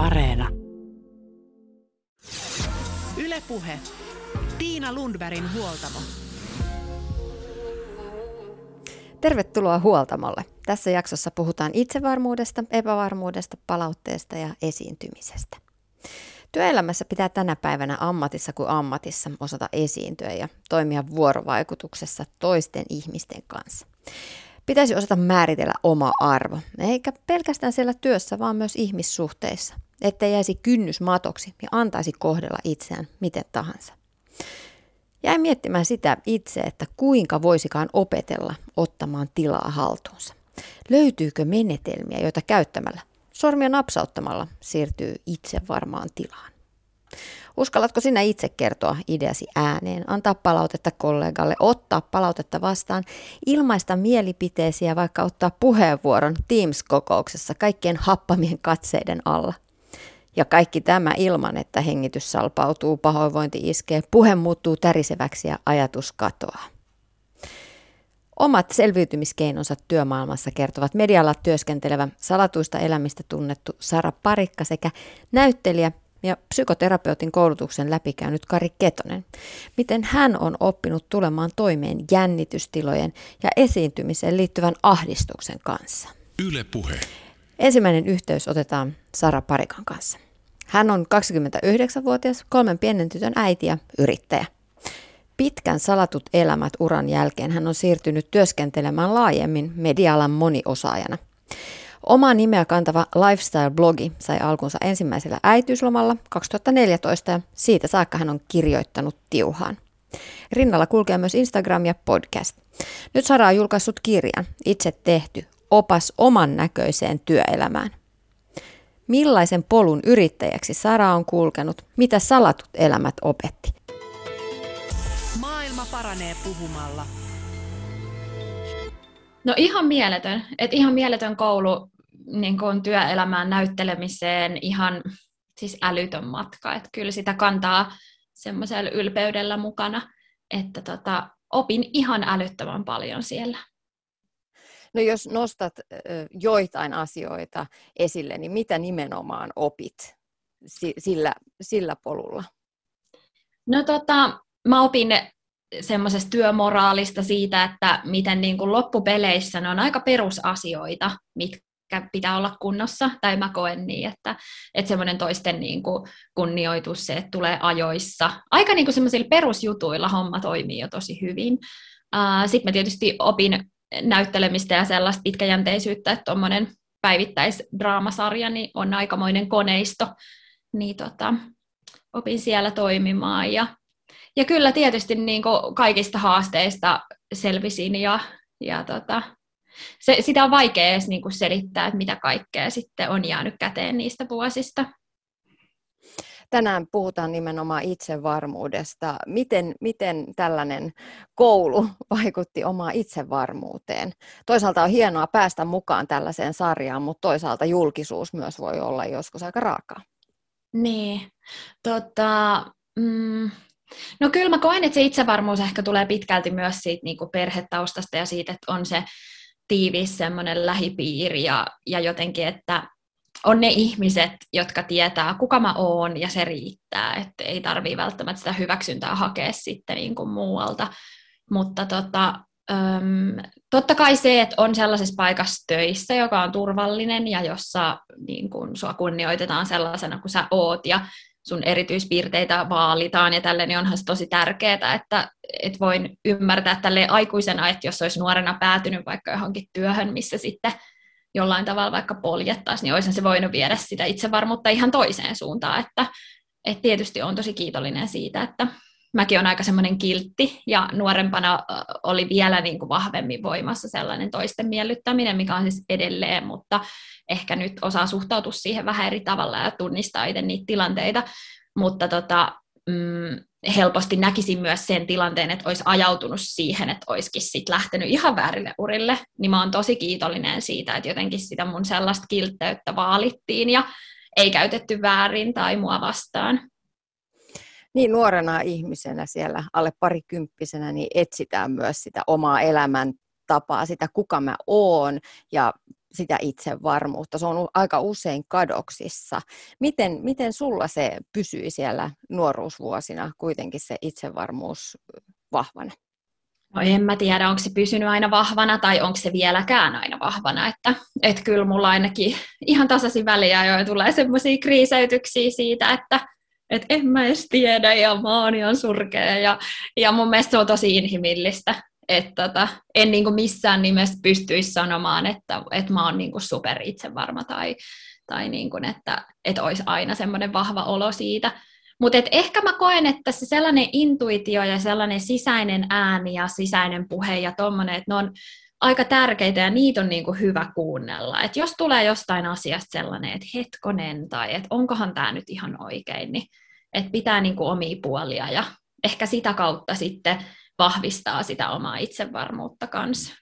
Areena. Ylepuhe. Tiina Lundbergin huoltamo. Tervetuloa Huoltamolle. Tässä jaksossa puhutaan itsevarmuudesta, epävarmuudesta, palautteesta ja esiintymisestä. Työelämässä pitää tänä päivänä ammatissa kuin ammatissa osata esiintyä ja toimia vuorovaikutuksessa toisten ihmisten kanssa. Pitäisi osata määritellä oma arvo, eikä pelkästään siellä työssä, vaan myös ihmissuhteissa, ettei jäisi kynnys matoksi ja antaisi kohdella itseään miten tahansa. Jäin miettimään sitä itse, että kuinka voisikaan opetella ottamaan tilaa haltuunsa. Löytyykö menetelmiä, joita käyttämällä, sormia napsauttamalla, siirtyy itse varmaan tilaan? Uskallatko sinä itse kertoa ideasi ääneen, antaa palautetta kollegalle, ottaa palautetta vastaan, ilmaista mielipiteesi ja vaikka ottaa puheenvuoron Teams-kokouksessa kaikkien happamien katseiden alla? Ja kaikki tämä ilman, että hengitys salpautuu, pahoinvointi iskee, puhe muuttuu täriseväksi ja ajatus katoaa. Omat selviytymiskeinonsa työmaailmassa kertovat medialla työskentelevä salatuista elämistä tunnettu Sara Parikka sekä näyttelijä ja psykoterapeutin koulutuksen läpikäynyt Kari Ketonen, miten hän on oppinut tulemaan toimeen jännitystilojen ja esiintymiseen liittyvän ahdistuksen kanssa. Yle puhe. Ensimmäinen yhteys otetaan Sara Parikan kanssa. Hän on 29-vuotias, kolmen pienen tytön äiti ja yrittäjä. Pitkän salatut elämät uran jälkeen hän on siirtynyt työskentelemään laajemmin medialan moniosaajana – Oma nimeä kantava lifestyle-blogi sai alkunsa ensimmäisellä äitiyslomalla 2014 ja siitä saakka hän on kirjoittanut tiuhaan. Rinnalla kulkee myös Instagram ja podcast. Nyt Sara on julkaissut kirjan Itse tehty, opas oman näköiseen työelämään. Millaisen polun yrittäjäksi Sara on kulkenut, mitä salatut elämät opetti? Maailma paranee puhumalla. No ihan mieletön. Et ihan mieletön koulu niin kuin työelämään näyttelemiseen, ihan siis älytön matka. Et kyllä sitä kantaa semmoisella ylpeydellä mukana, että tota, opin ihan älyttömän paljon siellä. No jos nostat joitain asioita esille, niin mitä nimenomaan opit sillä, sillä polulla? No tota, mä opin semmoisesta työmoraalista siitä, että miten niin kuin loppupeleissä ne on aika perusasioita, mitkä pitää olla kunnossa, tai mä koen niin, että, että semmoinen toisten niin kuin kunnioitus, se, että tulee ajoissa. Aika niin kuin semmoisilla perusjutuilla homma toimii jo tosi hyvin. Sitten mä tietysti opin näyttelemistä ja sellaista pitkäjänteisyyttä, että tuommoinen päivittäisdraamasarja niin on aikamoinen koneisto, niin tota, opin siellä toimimaan ja ja kyllä tietysti niin kaikista haasteista selvisin ja, ja tota, se, sitä on vaikea edes niin selittää, että mitä kaikkea sitten on jäänyt käteen niistä vuosista. Tänään puhutaan nimenomaan itsevarmuudesta. Miten, miten tällainen koulu vaikutti omaan itsevarmuuteen? Toisaalta on hienoa päästä mukaan tällaiseen sarjaan, mutta toisaalta julkisuus myös voi olla joskus aika raakaa. Niin, tota, mm, No kyllä mä koen, että se itsevarmuus ehkä tulee pitkälti myös siitä niin kuin perhetaustasta ja siitä, että on se tiivis semmoinen lähipiiri ja, ja jotenkin, että on ne ihmiset, jotka tietää, kuka mä oon ja se riittää, että ei tarvii välttämättä sitä hyväksyntää hakea sitten niin kuin muualta. Mutta tota, Öm, totta kai se, että on sellaisessa paikassa töissä, joka on turvallinen ja jossa niin kun, sua kunnioitetaan sellaisena kuin sä oot ja sun erityispiirteitä vaalitaan ja tälle, niin onhan se tosi tärkeää, että, että voin ymmärtää tälle aikuisena, että jos olisi nuorena päätynyt vaikka johonkin työhön, missä sitten jollain tavalla vaikka poljettaisiin, niin olisin se voinut viedä sitä itsevarmuutta ihan toiseen suuntaan, että, että tietysti on tosi kiitollinen siitä, että mäkin olen aika semmoinen kiltti ja nuorempana oli vielä niin kuin vahvemmin voimassa sellainen toisten miellyttäminen, mikä on siis edelleen, mutta ehkä nyt osaa suhtautua siihen vähän eri tavalla ja tunnistaa itse niitä tilanteita, mutta tota, mm, helposti näkisin myös sen tilanteen, että olisi ajautunut siihen, että olisikin sit lähtenyt ihan väärille urille, niin mä oon tosi kiitollinen siitä, että jotenkin sitä mun sellaista kiltteyttä vaalittiin ja ei käytetty väärin tai mua vastaan. Niin nuorena ihmisenä siellä alle parikymppisenä niin etsitään myös sitä omaa elämäntapaa, sitä kuka mä oon ja sitä itsevarmuutta. Se on aika usein kadoksissa. Miten, miten sulla se pysyi siellä nuoruusvuosina kuitenkin se itsevarmuus vahvana? No en mä tiedä, onko se pysynyt aina vahvana tai onko se vieläkään aina vahvana. Että, et kyllä mulla ainakin ihan tasaisin väliä jo tulee semmoisia kriiseytyksiä siitä, että et en mä edes tiedä ja mä oon ihan surkea. Ja, ja mun mielestä se on tosi inhimillistä. Että tota, en niin kuin missään nimessä pystyisi sanomaan, että, että mä oon niin kuin super itsevarma tai, tai niin kuin, että, että olisi aina semmoinen vahva olo siitä. Mutta ehkä mä koen, että se sellainen intuitio ja sellainen sisäinen ääni ja sisäinen puhe ja tommonen, että ne on aika tärkeitä ja niitä on niin kuin hyvä kuunnella. Et jos tulee jostain asiasta sellainen, että hetkonen tai että onkohan tämä nyt ihan oikein, niin että pitää niin kuin omia puolia ja ehkä sitä kautta sitten vahvistaa sitä omaa itsevarmuutta kanssa.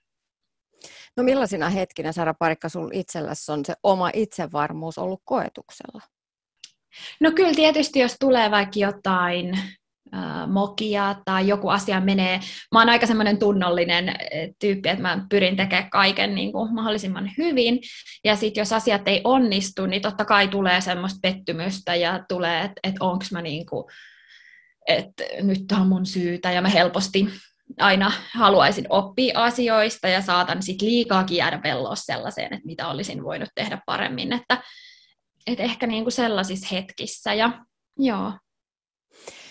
No millaisina hetkinä, Sara Parikka, sinulla itselläsi on se oma itsevarmuus ollut koetuksella? No kyllä tietysti, jos tulee vaikka jotain äh, mokia tai joku asia menee, mä oon aika semmoinen tunnollinen tyyppi, että mä pyrin tekemään kaiken niin kuin mahdollisimman hyvin, ja sitten jos asiat ei onnistu, niin totta kai tulee semmoista pettymystä ja tulee, että et onko mä niin kuin, että nyt tämä on mun syytä, ja mä helposti aina haluaisin oppia asioista ja saatan sitten liikaakin jäädä velloa sellaiseen, että mitä olisin voinut tehdä paremmin, että et ehkä niinku sellaisissa hetkissä. Ja, joo.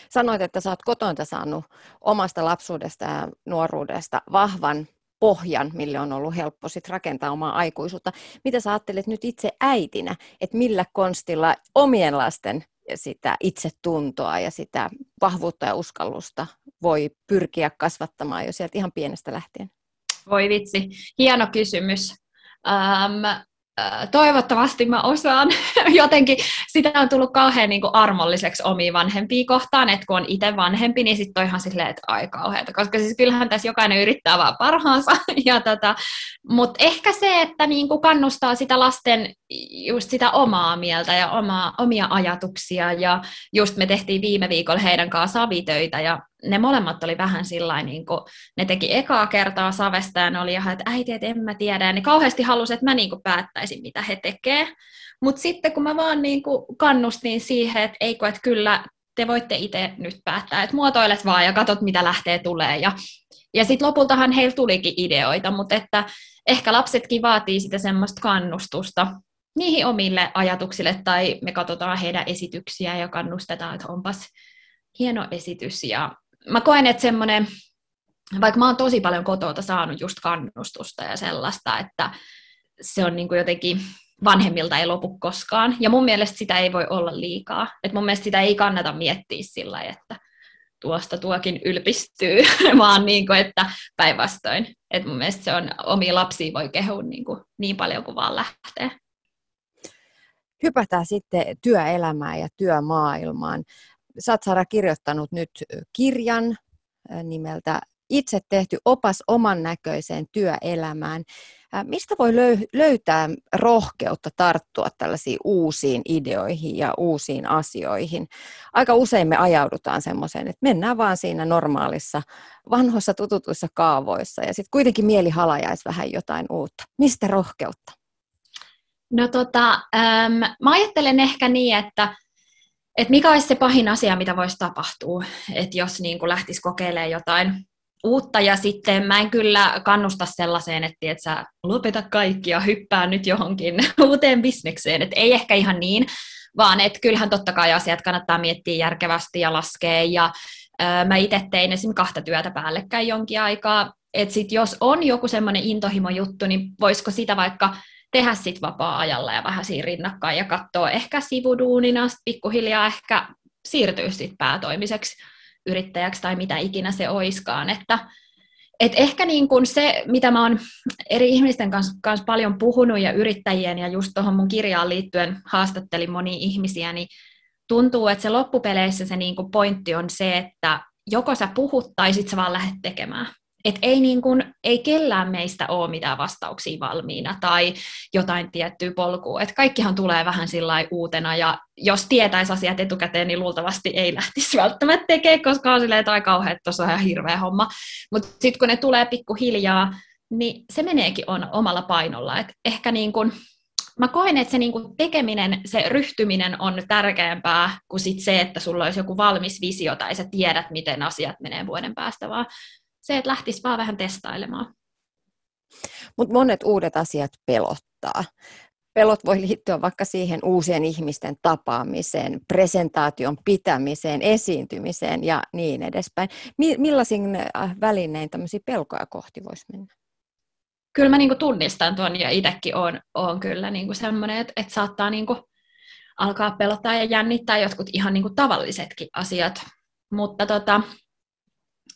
Sanoit, että sä oot kotointa saanut omasta lapsuudesta ja nuoruudesta vahvan pohjan, mille on ollut helppo sit rakentaa omaa aikuisuutta. Mitä sä ajattelet nyt itse äitinä, että millä konstilla omien lasten sitä itsetuntoa ja sitä vahvuutta ja uskallusta voi pyrkiä kasvattamaan jo sieltä ihan pienestä lähtien? Voi vitsi, hieno kysymys. Ähm, toivottavasti mä osaan. Jotenkin sitä on tullut kauhean niin kuin armolliseksi omiin vanhempia kohtaan, että kun on itse vanhempi, niin sitten on ihan silleen, että ai kauheata, koska siis kyllähän tässä jokainen yrittää vaan parhaansa. Ja tota, Mutta ehkä se, että niin kuin kannustaa sitä lasten just sitä omaa mieltä ja omaa, omia ajatuksia. Ja just me tehtiin viime viikolla heidän kanssaan savitöitä ja ne molemmat oli vähän sillä niin kuin, ne teki ekaa kertaa savesta ja ne oli ihan, että äiti, että en mä tiedä. Ja ne kauheasti halusi, että mä niin kuin päättäisin, mitä he tekee. Mutta sitten kun mä vaan niin kuin kannustin siihen, että eikö, että kyllä te voitte itse nyt päättää, että muotoilet vaan ja katsot, mitä lähtee tulee. Ja, ja sitten lopultahan heillä tulikin ideoita, mutta että ehkä lapsetkin vaatii sitä semmoista kannustusta niihin omille ajatuksille, tai me katsotaan heidän esityksiä ja kannustetaan, että onpas hieno esitys. Ja mä koen, että semmoinen, vaikka mä oon tosi paljon kotota saanut just kannustusta ja sellaista, että se on niin kuin jotenkin vanhemmilta ei lopu koskaan. Ja mun mielestä sitä ei voi olla liikaa. Et mun mielestä sitä ei kannata miettiä sillä että tuosta tuokin ylpistyy, vaan niin kuin, että päinvastoin. Et mun mielestä se on, omia lapsia voi kehua niin, kuin, niin paljon kuin vaan lähtee. Hypätään sitten työelämään ja työmaailmaan. Sä oot Sara kirjoittanut nyt kirjan nimeltä Itse tehty opas oman näköiseen työelämään. Mistä voi löytää rohkeutta tarttua tällaisiin uusiin ideoihin ja uusiin asioihin? Aika usein me ajaudutaan semmoiseen, että mennään vaan siinä normaalissa, vanhoissa tututuissa kaavoissa ja sitten kuitenkin mieli halajaisi vähän jotain uutta. Mistä rohkeutta? No tota, ähm, mä ajattelen ehkä niin, että et mikä olisi se pahin asia, mitä voisi tapahtua, että jos niin kuin lähtisi kokeilemaan jotain uutta. Ja sitten mä en kyllä kannusta sellaiseen, että et sä lopeta kaikki ja hyppää nyt johonkin uuteen bisnekseen, että ei ehkä ihan niin, vaan että kyllähän totta kai asiat kannattaa miettiä järkevästi ja laskea. Ja ö, mä itse tein esim. kahta työtä päällekkäin jonkin aikaa, että sit jos on joku semmoinen intohimo juttu, niin voisiko sitä vaikka tehdä sit vapaa-ajalla ja vähän siinä rinnakkain ja katsoa ehkä sivuduunina, pikkuhiljaa ehkä siirtyä sit päätoimiseksi yrittäjäksi tai mitä ikinä se oiskaan. Että, et ehkä niin kun se, mitä mä oon eri ihmisten kanssa, kanssa paljon puhunut ja yrittäjien ja just tuohon mun kirjaan liittyen haastattelin monia ihmisiä, niin tuntuu, että se loppupeleissä se niin pointti on se, että joko sä puhut tai sit sä vaan lähdet tekemään. Et ei, niin kun, ei kellään meistä ole mitään vastauksia valmiina tai jotain tiettyä polkua. Et kaikkihan tulee vähän sillä uutena ja jos tietäisi asiat etukäteen, niin luultavasti ei lähtisi välttämättä tekemään, koska on silleen, että kauhean, tuossa on ihan hirveä homma. Mutta sitten kun ne tulee pikkuhiljaa, niin se meneekin on omalla painolla. Et ehkä niin kun, mä koen, että se niin kun tekeminen, se ryhtyminen on tärkeämpää kuin sit se, että sulla olisi joku valmis visio tai sä tiedät, miten asiat menee vuoden päästä, vaan se, että lähtisi vaan vähän testailemaan. Mutta monet uudet asiat pelottaa. Pelot voi liittyä vaikka siihen uusien ihmisten tapaamiseen, presentaation pitämiseen, esiintymiseen ja niin edespäin. Millaisin äh, välinein tämmöisiä pelkoja kohti voisi mennä? Kyllä mä niinku tunnistan tuon ja itsekin on, on kyllä niinku semmoinen, että, että saattaa niinku alkaa pelottaa ja jännittää jotkut ihan niinku tavallisetkin asiat. Mutta tota,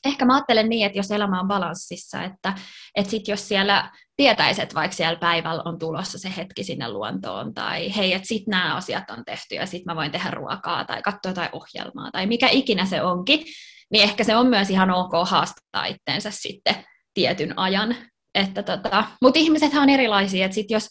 ehkä mä ajattelen niin, että jos elämä on balanssissa, että, että sit jos siellä tietäisi, että vaikka siellä päivällä on tulossa se hetki sinne luontoon, tai hei, että sit nämä asiat on tehty, ja sit mä voin tehdä ruokaa, tai katsoa jotain ohjelmaa, tai mikä ikinä se onkin, niin ehkä se on myös ihan ok haastaa itteensä sitten tietyn ajan. Että tota, Mutta ihmisethän on erilaisia, että sit jos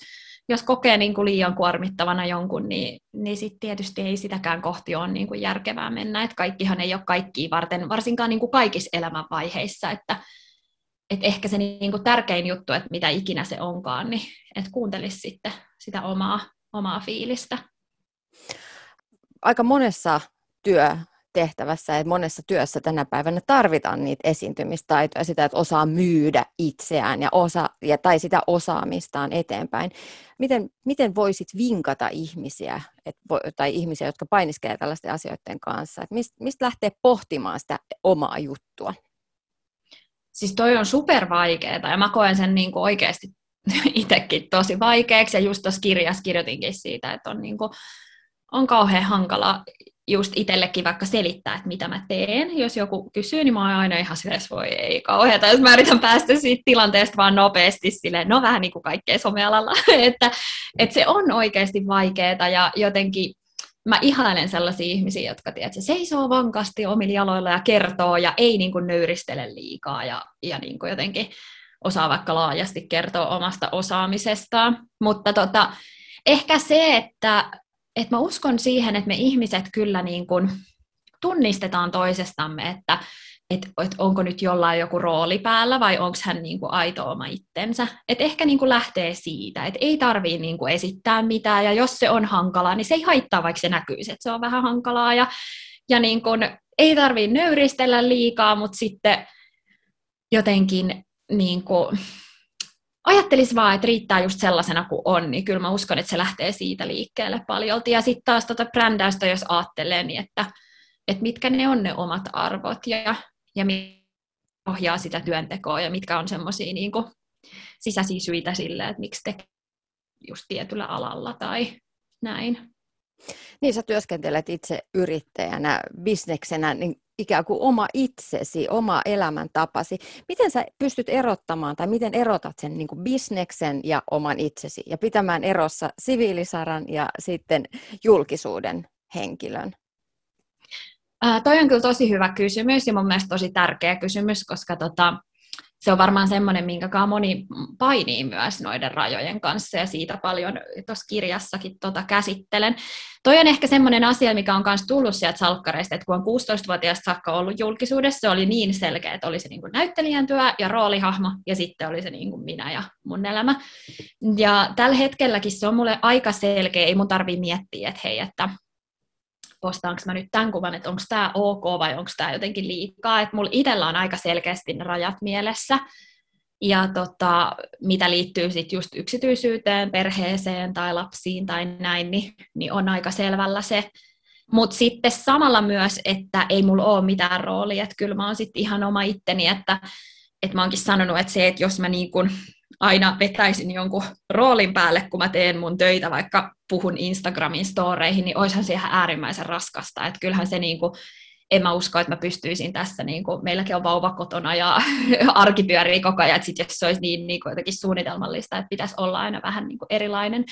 jos kokee niin kuin liian kuormittavana jonkun, niin, niin sitten tietysti ei sitäkään kohti ole niin kuin järkevää mennä. Että kaikkihan ei ole kaikkia varten, varsinkaan niin kuin kaikissa elämänvaiheissa. Että, että ehkä se niin kuin tärkein juttu, että mitä ikinä se onkaan, niin että kuuntelisi sitten sitä omaa, omaa fiilistä. Aika monessa työ, tehtävässä ja monessa työssä tänä päivänä tarvitaan niitä esiintymistaitoja, sitä, että osaa myydä itseään ja osa, ja, tai sitä osaamistaan eteenpäin. Miten, miten voisit vinkata ihmisiä et, tai ihmisiä, jotka painiskelevat tällaisten asioiden kanssa, mistä mist lähtee pohtimaan sitä omaa juttua? Siis toi on super vaikeaa ja mä koen sen niin kuin oikeasti itsekin tosi vaikeaksi ja just tuossa kirjassa kirjoitinkin siitä, että on, niin kuin, on kauhean hankala just itsellekin vaikka selittää, että mitä mä teen. Jos joku kysyy, niin mä oon aina ihan silleen, voi ei kauheata, jos mä yritän päästä siitä tilanteesta vaan nopeasti silleen, no vähän niin kuin kaikkea somealalla, että, että se on oikeasti vaikeaa ja jotenkin mä ihailen sellaisia ihmisiä, jotka tiedät, se seisoo vankasti omilla jaloilla ja kertoo ja ei niin kuin nöyristele liikaa ja, ja niin kuin jotenkin osaa vaikka laajasti kertoa omasta osaamisestaan. Mutta tota, ehkä se, että että mä uskon siihen, että me ihmiset kyllä niin kuin tunnistetaan toisestamme, että että et onko nyt jollain joku rooli päällä vai onko hän niin kuin aito oma itsensä. Et ehkä niin kuin lähtee siitä, että ei tarvii niin kuin esittää mitään ja jos se on hankalaa, niin se ei haittaa, vaikka se näkyisi, että se on vähän hankalaa ja, ja niin kuin, ei tarvii nöyristellä liikaa, mutta sitten jotenkin niin kuin, ajattelisi vaan, että riittää just sellaisena kuin on, niin kyllä mä uskon, että se lähtee siitä liikkeelle paljolti. Ja sitten taas tuota brändäystä, jos ajattelee, niin että, että mitkä ne on ne omat arvot ja, ja ohjaa sitä työntekoa ja mitkä on semmoisia niin sisäisiä syitä sille, että miksi tekee just tietyllä alalla tai näin. Niin, sä työskentelet itse yrittäjänä, bisneksenä, niin ikään kuin oma itsesi, oma elämäntapasi. Miten sä pystyt erottamaan tai miten erotat sen niin kuin bisneksen ja oman itsesi ja pitämään erossa siviilisaran ja sitten julkisuuden henkilön? Ää, toi on kyllä tosi hyvä kysymys ja mun mielestä tosi tärkeä kysymys, koska tota, se on varmaan semmoinen, minkä moni painii myös noiden rajojen kanssa ja siitä paljon tuossa kirjassakin tota käsittelen. Toi on ehkä semmoinen asia, mikä on myös tullut sieltä salkkareista, että kun on 16-vuotiaasta saakka ollut julkisuudessa, se oli niin selkeä, että oli se niin kuin näyttelijän työ ja roolihahmo ja sitten oli se niin kuin minä ja mun elämä. Ja tällä hetkelläkin se on mulle aika selkeä, ei mun tarvii miettiä, että hei, että postaanko mä nyt tämän kuvan, että onko tämä ok vai onko tämä jotenkin liikaa. Että mulla itsellä on aika selkeästi ne rajat mielessä. Ja tota, mitä liittyy sitten just yksityisyyteen, perheeseen tai lapsiin tai näin, niin, niin on aika selvällä se. Mutta sitten samalla myös, että ei mulla ole mitään roolia, että kyllä mä oon sitten ihan oma itteni, että, että mä oonkin sanonut, että se, että jos mä niin kun aina vetäisin jonkun roolin päälle, kun mä teen mun töitä, vaikka puhun Instagramin storeihin, niin olisihan se ihan äärimmäisen raskasta. Että kyllähän se niin kuin, en mä usko, että mä pystyisin tässä, niin kuin, meilläkin on vauva kotona ja arki pyörii koko ajan, että sit jos se olisi niin, niin kuin jotenkin suunnitelmallista, että pitäisi olla aina vähän niin kuin erilainen.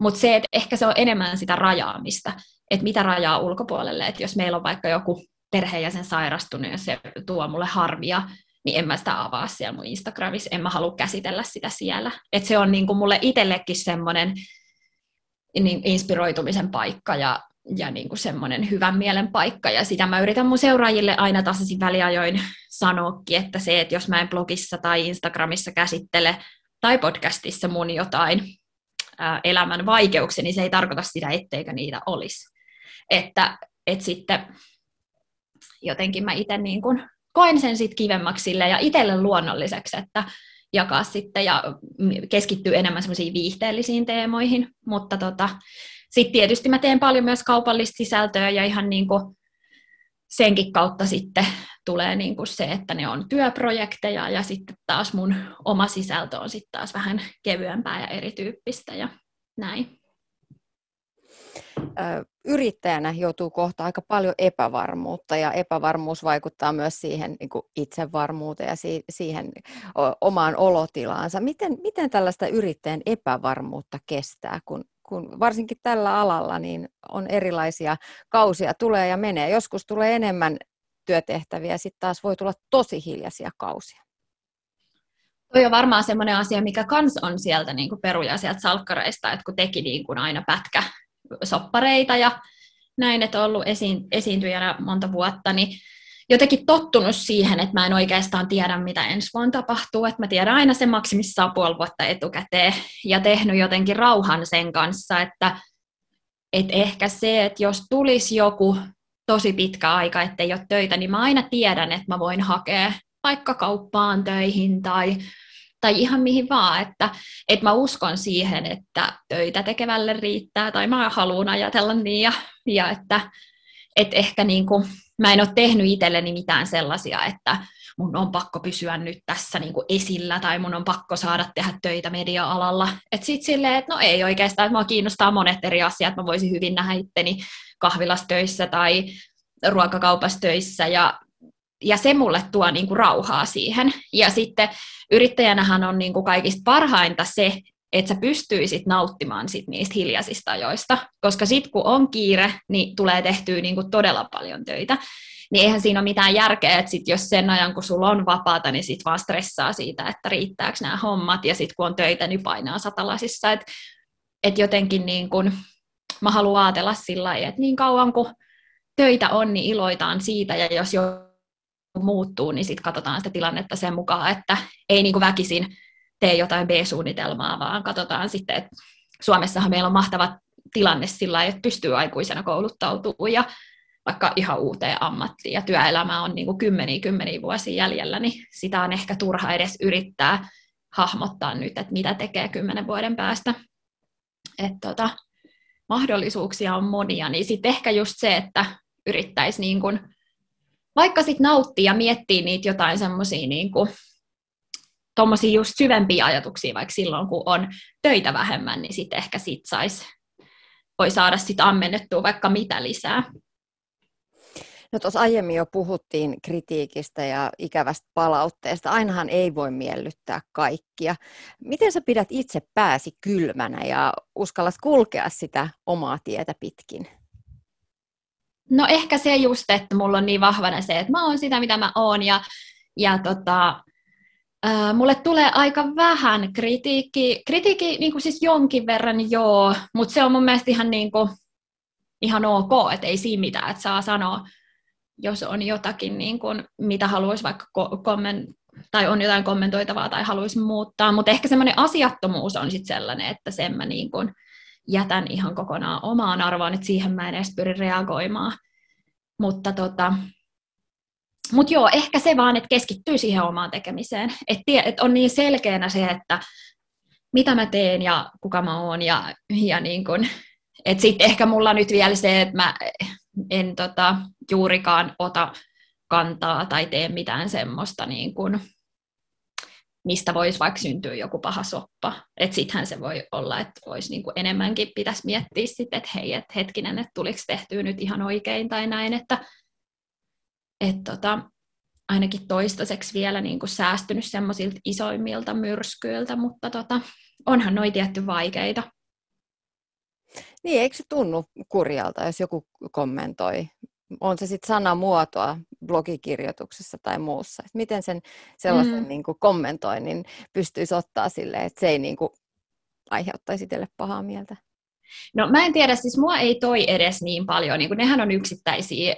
Mutta se, että ehkä se on enemmän sitä rajaamista, että mitä rajaa ulkopuolelle, että jos meillä on vaikka joku perheenjäsen sairastunut ja se tuo mulle harvia, niin en mä sitä avaa siellä mun Instagramissa, en mä halua käsitellä sitä siellä. Et se on niin kuin mulle itsellekin semmoinen niin inspiroitumisen paikka ja, ja niin kuin semmoinen hyvän mielen paikka. Ja sitä mä yritän mun seuraajille aina tasaisin väliajoin sanoakin, että se, että jos mä en blogissa tai Instagramissa käsittele tai podcastissa mun jotain ää, elämän vaikeuksia, niin se ei tarkoita sitä, etteikö niitä olisi. Että et sitten jotenkin mä itse niin koen sen sitten kivemmaksi ja itselle luonnolliseksi, että jakaa sitten ja keskittyy enemmän semmoisiin viihteellisiin teemoihin, mutta tota, sitten tietysti mä teen paljon myös kaupallista sisältöä ja ihan niin kuin senkin kautta sitten tulee niin kuin se, että ne on työprojekteja ja sitten taas mun oma sisältö on sitten taas vähän kevyempää ja erityyppistä ja näin. Yrittäjänä joutuu kohta aika paljon epävarmuutta ja epävarmuus vaikuttaa myös siihen niin kuin itsevarmuuteen ja siihen omaan olotilaansa. Miten, miten tällaista yrittäjän epävarmuutta kestää, kun kun varsinkin tällä alalla niin on erilaisia kausia, tulee ja menee. Joskus tulee enemmän työtehtäviä, sitten taas voi tulla tosi hiljaisia kausia. Tuo on varmaan semmoinen asia, mikä kans on sieltä niin kuin peruja sieltä salkkareista, että kun teki niin kuin aina pätkä soppareita ja näin, että ollut esiin, esiintyjänä monta vuotta, niin jotenkin tottunut siihen, että mä en oikeastaan tiedä, mitä ensi vuonna tapahtuu, että mä tiedän aina sen maksimissaan puoli vuotta etukäteen ja tehnyt jotenkin rauhan sen kanssa, että, että ehkä se, että jos tulisi joku tosi pitkä aika, ettei ole töitä, niin mä aina tiedän, että mä voin hakea vaikka kauppaan töihin tai, tai ihan mihin vaan, että, että mä uskon siihen, että töitä tekevälle riittää, tai mä haluan ajatella niin, ja, ja että, että ehkä niin kuin, mä en ole tehnyt itselleni mitään sellaisia, että mun on pakko pysyä nyt tässä niin kuin esillä tai mun on pakko saada tehdä töitä media-alalla. Että sitten silleen, että no ei oikeastaan, että mua kiinnostaa monet eri asiat, mä voisin hyvin nähdä itteni kahvilastöissä tai ruokakaupassa töissä ja, ja se mulle tuo niin kuin rauhaa siihen. Ja sitten yrittäjänähän on niin kuin kaikista parhainta se, että sä pystyisit nauttimaan sit niistä hiljaisista ajoista, koska sitten kun on kiire, niin tulee tehtyä niin kuin todella paljon töitä. Niin eihän siinä ole mitään järkeä, että sit jos sen ajan, kun sulla on vapaata, niin sit vaan stressaa siitä, että riittääkö nämä hommat, ja sitten kun on töitä, niin painaa satalasissa. Että et jotenkin niin kun, mä haluan ajatella sillä lailla, että niin kauan kuin töitä on, niin iloitaan siitä, ja jos jo muuttuu, niin sitten katsotaan sitä tilannetta sen mukaan, että ei niin kuin väkisin tee jotain B-suunnitelmaa, vaan katsotaan sitten, että Suomessahan meillä on mahtava tilanne sillä että pystyy aikuisena kouluttautumaan ja vaikka ihan uuteen ammattiin ja työelämä on niin kuin kymmeniä, kymmeniä vuosia jäljellä, niin sitä on ehkä turha edes yrittää hahmottaa nyt, että mitä tekee kymmenen vuoden päästä. Että tota, mahdollisuuksia on monia, niin sitten ehkä just se, että yrittäisi niin kuin, vaikka sitten nauttia ja miettiä niitä jotain semmoisia niin tuommoisia just syvempiä ajatuksia, vaikka silloin kun on töitä vähemmän, niin sitten ehkä sit sais, voi saada sitten ammennettua vaikka mitä lisää. No tuossa aiemmin jo puhuttiin kritiikistä ja ikävästä palautteesta. Ainahan ei voi miellyttää kaikkia. Miten sä pidät itse pääsi kylmänä ja uskallat kulkea sitä omaa tietä pitkin? No ehkä se just, että mulla on niin vahvana se, että mä oon sitä, mitä mä oon ja, ja tota, mulle tulee aika vähän kritiikki, kritiikki niin kuin siis jonkin verran joo, mutta se on mun mielestä ihan, niin kuin, ihan ok, että ei siinä mitään, että saa sanoa, jos on jotakin, niin kuin, mitä haluaisi vaikka komment tai on jotain kommentoitavaa tai haluaisi muuttaa, mutta ehkä semmoinen asiattomuus on sitten sellainen, että sen mä niin kuin jätän ihan kokonaan omaan arvoon, että siihen mä en edes pyri reagoimaan. Mutta tota, mut joo, ehkä se vaan, että keskittyy siihen omaan tekemiseen. Että et on niin selkeänä se, että mitä mä teen ja kuka mä oon. Ja, ja niin kun, et sitten ehkä mulla nyt vielä se, että mä en tota, juurikaan ota kantaa tai tee mitään semmoista, niin kun, mistä voisi vaikka syntyä joku paha soppa. Että sittenhän se voi olla, että voisi niin enemmänkin pitäisi miettiä sitten, että hei, et hetkinen, että tuliko tehtyä nyt ihan oikein tai näin, että et tota, ainakin toistaiseksi vielä niin kuin säästynyt semmoisilta isoimmilta myrskyiltä, mutta tota, onhan noin tietty vaikeita. Niin, eikö se tunnu kurjalta, jos joku kommentoi? On se sitten sanamuotoa blogikirjoituksessa tai muussa. Et miten sen sellaisen mm. niin kuin kommentoinnin pystyisi ottaa silleen, että se ei niin kuin aiheuttaisi itselle pahaa mieltä? No mä en tiedä, siis mua ei toi edes niin paljon, niin kuin nehän on yksittäisiä,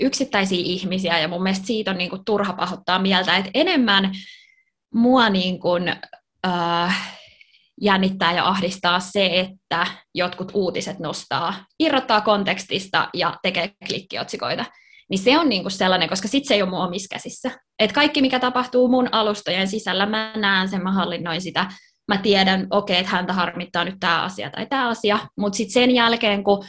yksittäisiä ihmisiä ja mun mielestä siitä on niin kuin turha pahoittaa mieltä, että enemmän mua niin kuin, äh, jännittää ja ahdistaa se, että jotkut uutiset nostaa, irrottaa kontekstista ja tekee klikkiotsikoita. Niin se on niinku sellainen, koska sitten se ei ole mun omissa käsissä. Et kaikki, mikä tapahtuu mun alustojen sisällä, mä näen sen, mä hallinnoin sitä. Mä tiedän, okei, okay, että häntä harmittaa nyt tämä asia tai tämä asia. Mutta sitten sen jälkeen, kun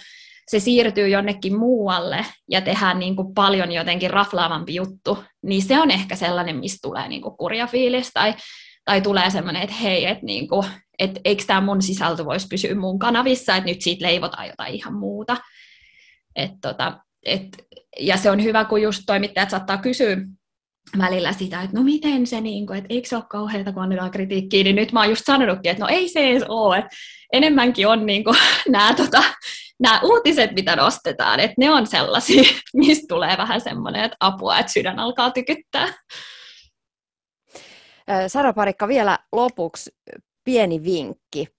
se siirtyy jonnekin muualle ja tehdään niin kuin paljon jotenkin raflaavampi juttu, niin se on ehkä sellainen, mistä tulee niin kuin kurja fiilis tai, tai tulee sellainen, että hei, että niin kuin, että eikö tämä mun sisältö voisi pysyä mun kanavissa, että nyt siitä leivotaan jotain ihan muuta. Et tota, et, ja se on hyvä, kun just toimittajat saattaa kysyä välillä sitä, että no miten se, niin kuin, että eikö se ole kauheata, kun annetaan kritiikkiä, niin nyt mä oon just sanonutkin, että no ei se edes ole, että enemmänkin on niin kuin, nämä, tota, nämä uutiset, mitä nostetaan, että ne on sellaisia, mistä tulee vähän semmoinen, että apua, että sydän alkaa tykyttää. Sara Parikka, vielä lopuksi pieni vinkki.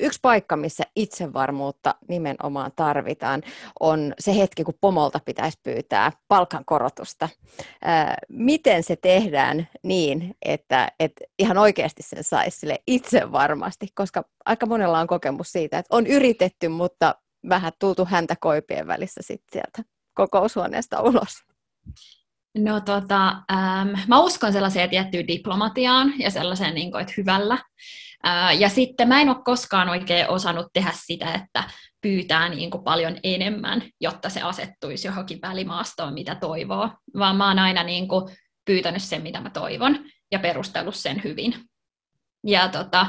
Yksi paikka, missä itsevarmuutta nimenomaan tarvitaan, on se hetki, kun pomolta pitäisi pyytää palkankorotusta. Miten se tehdään niin, että, että ihan oikeasti sen saisi sille itse varmasti, koska aika monella on kokemus siitä, että on yritetty, mutta vähän tultu häntä koipien välissä sitten sieltä kokoushuoneesta ulos. No tota, ähm, mä uskon sellaiseen tiettyyn diplomatiaan ja sellaiseen, niin kuin, että hyvällä. Ja sitten mä en ole koskaan oikein osannut tehdä sitä, että pyytää niin kuin paljon enemmän, jotta se asettuisi johonkin välimaastoon, mitä toivoo, vaan mä oon aina niin kuin pyytänyt sen, mitä mä toivon, ja perustellut sen hyvin. Ja tota,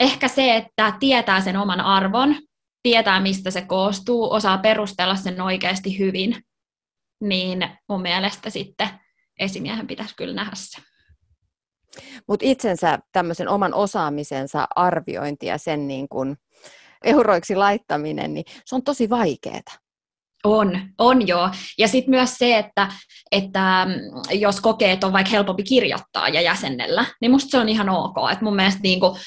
ehkä se, että tietää sen oman arvon, tietää, mistä se koostuu, osaa perustella sen oikeasti hyvin, niin mun mielestä sitten esimiehen pitäisi kyllä nähdä se. Mutta itsensä tämmöisen oman osaamisensa arviointi ja sen niin kuin euroiksi laittaminen, niin se on tosi vaikeaa. On, on joo. Ja sitten myös se, että, että mm, jos kokee, että on vaikka helpompi kirjoittaa ja jäsennellä, niin musta se on ihan ok. Et mun mielestä niin kuin,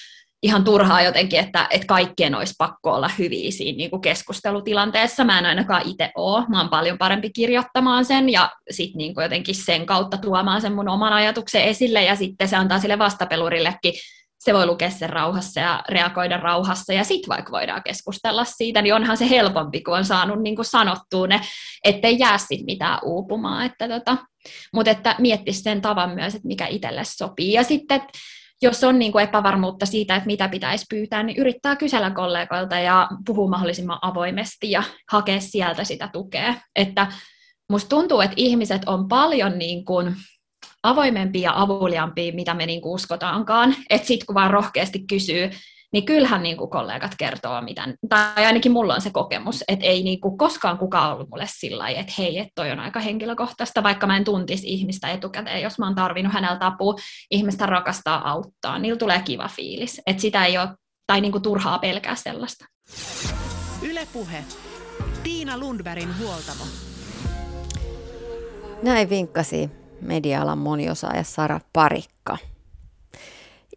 ihan turhaa jotenkin, että, että kaikkien olisi pakko olla hyviä siinä niin kuin keskustelutilanteessa. Mä en ainakaan itse ole. Mä oon paljon parempi kirjoittamaan sen ja sitten niin jotenkin sen kautta tuomaan sen mun oman ajatuksen esille ja sitten se antaa sille vastapelurillekin se voi lukea sen rauhassa ja reagoida rauhassa ja sitten vaikka voidaan keskustella siitä, niin onhan se helpompi, kun on saanut niin kuin sanottua ne, ettei jää sit mitään uupumaan. Että tota, mutta että miettisi sen tavan myös, että mikä itselle sopii. Ja sitten jos on niin kuin epävarmuutta siitä, että mitä pitäisi pyytää, niin yrittää kysellä kollegoilta ja puhua mahdollisimman avoimesti ja hakea sieltä sitä tukea. Että musta tuntuu, että ihmiset on paljon niin kuin avoimempia ja avuliampia, mitä me niin kuin uskotaankaan. Että sitten kun vaan rohkeasti kysyy, niin kyllähän niin kuin kollegat kertoo, mitä, tai ainakin mulla on se kokemus, että ei niin kuin koskaan kukaan ollut mulle sillä lailla, että hei, että toi on aika henkilökohtaista, vaikka mä en tuntisi ihmistä etukäteen, jos mä oon tarvinnut häneltä apua, ihmistä rakastaa auttaa, niillä tulee kiva fiilis, että sitä ei ole, tai niin kuin turhaa pelkää sellaista. Ylepuhe. Tiina Lundbergin huoltamo. Näin vinkkasi media-alan moniosaaja Sara Parikka.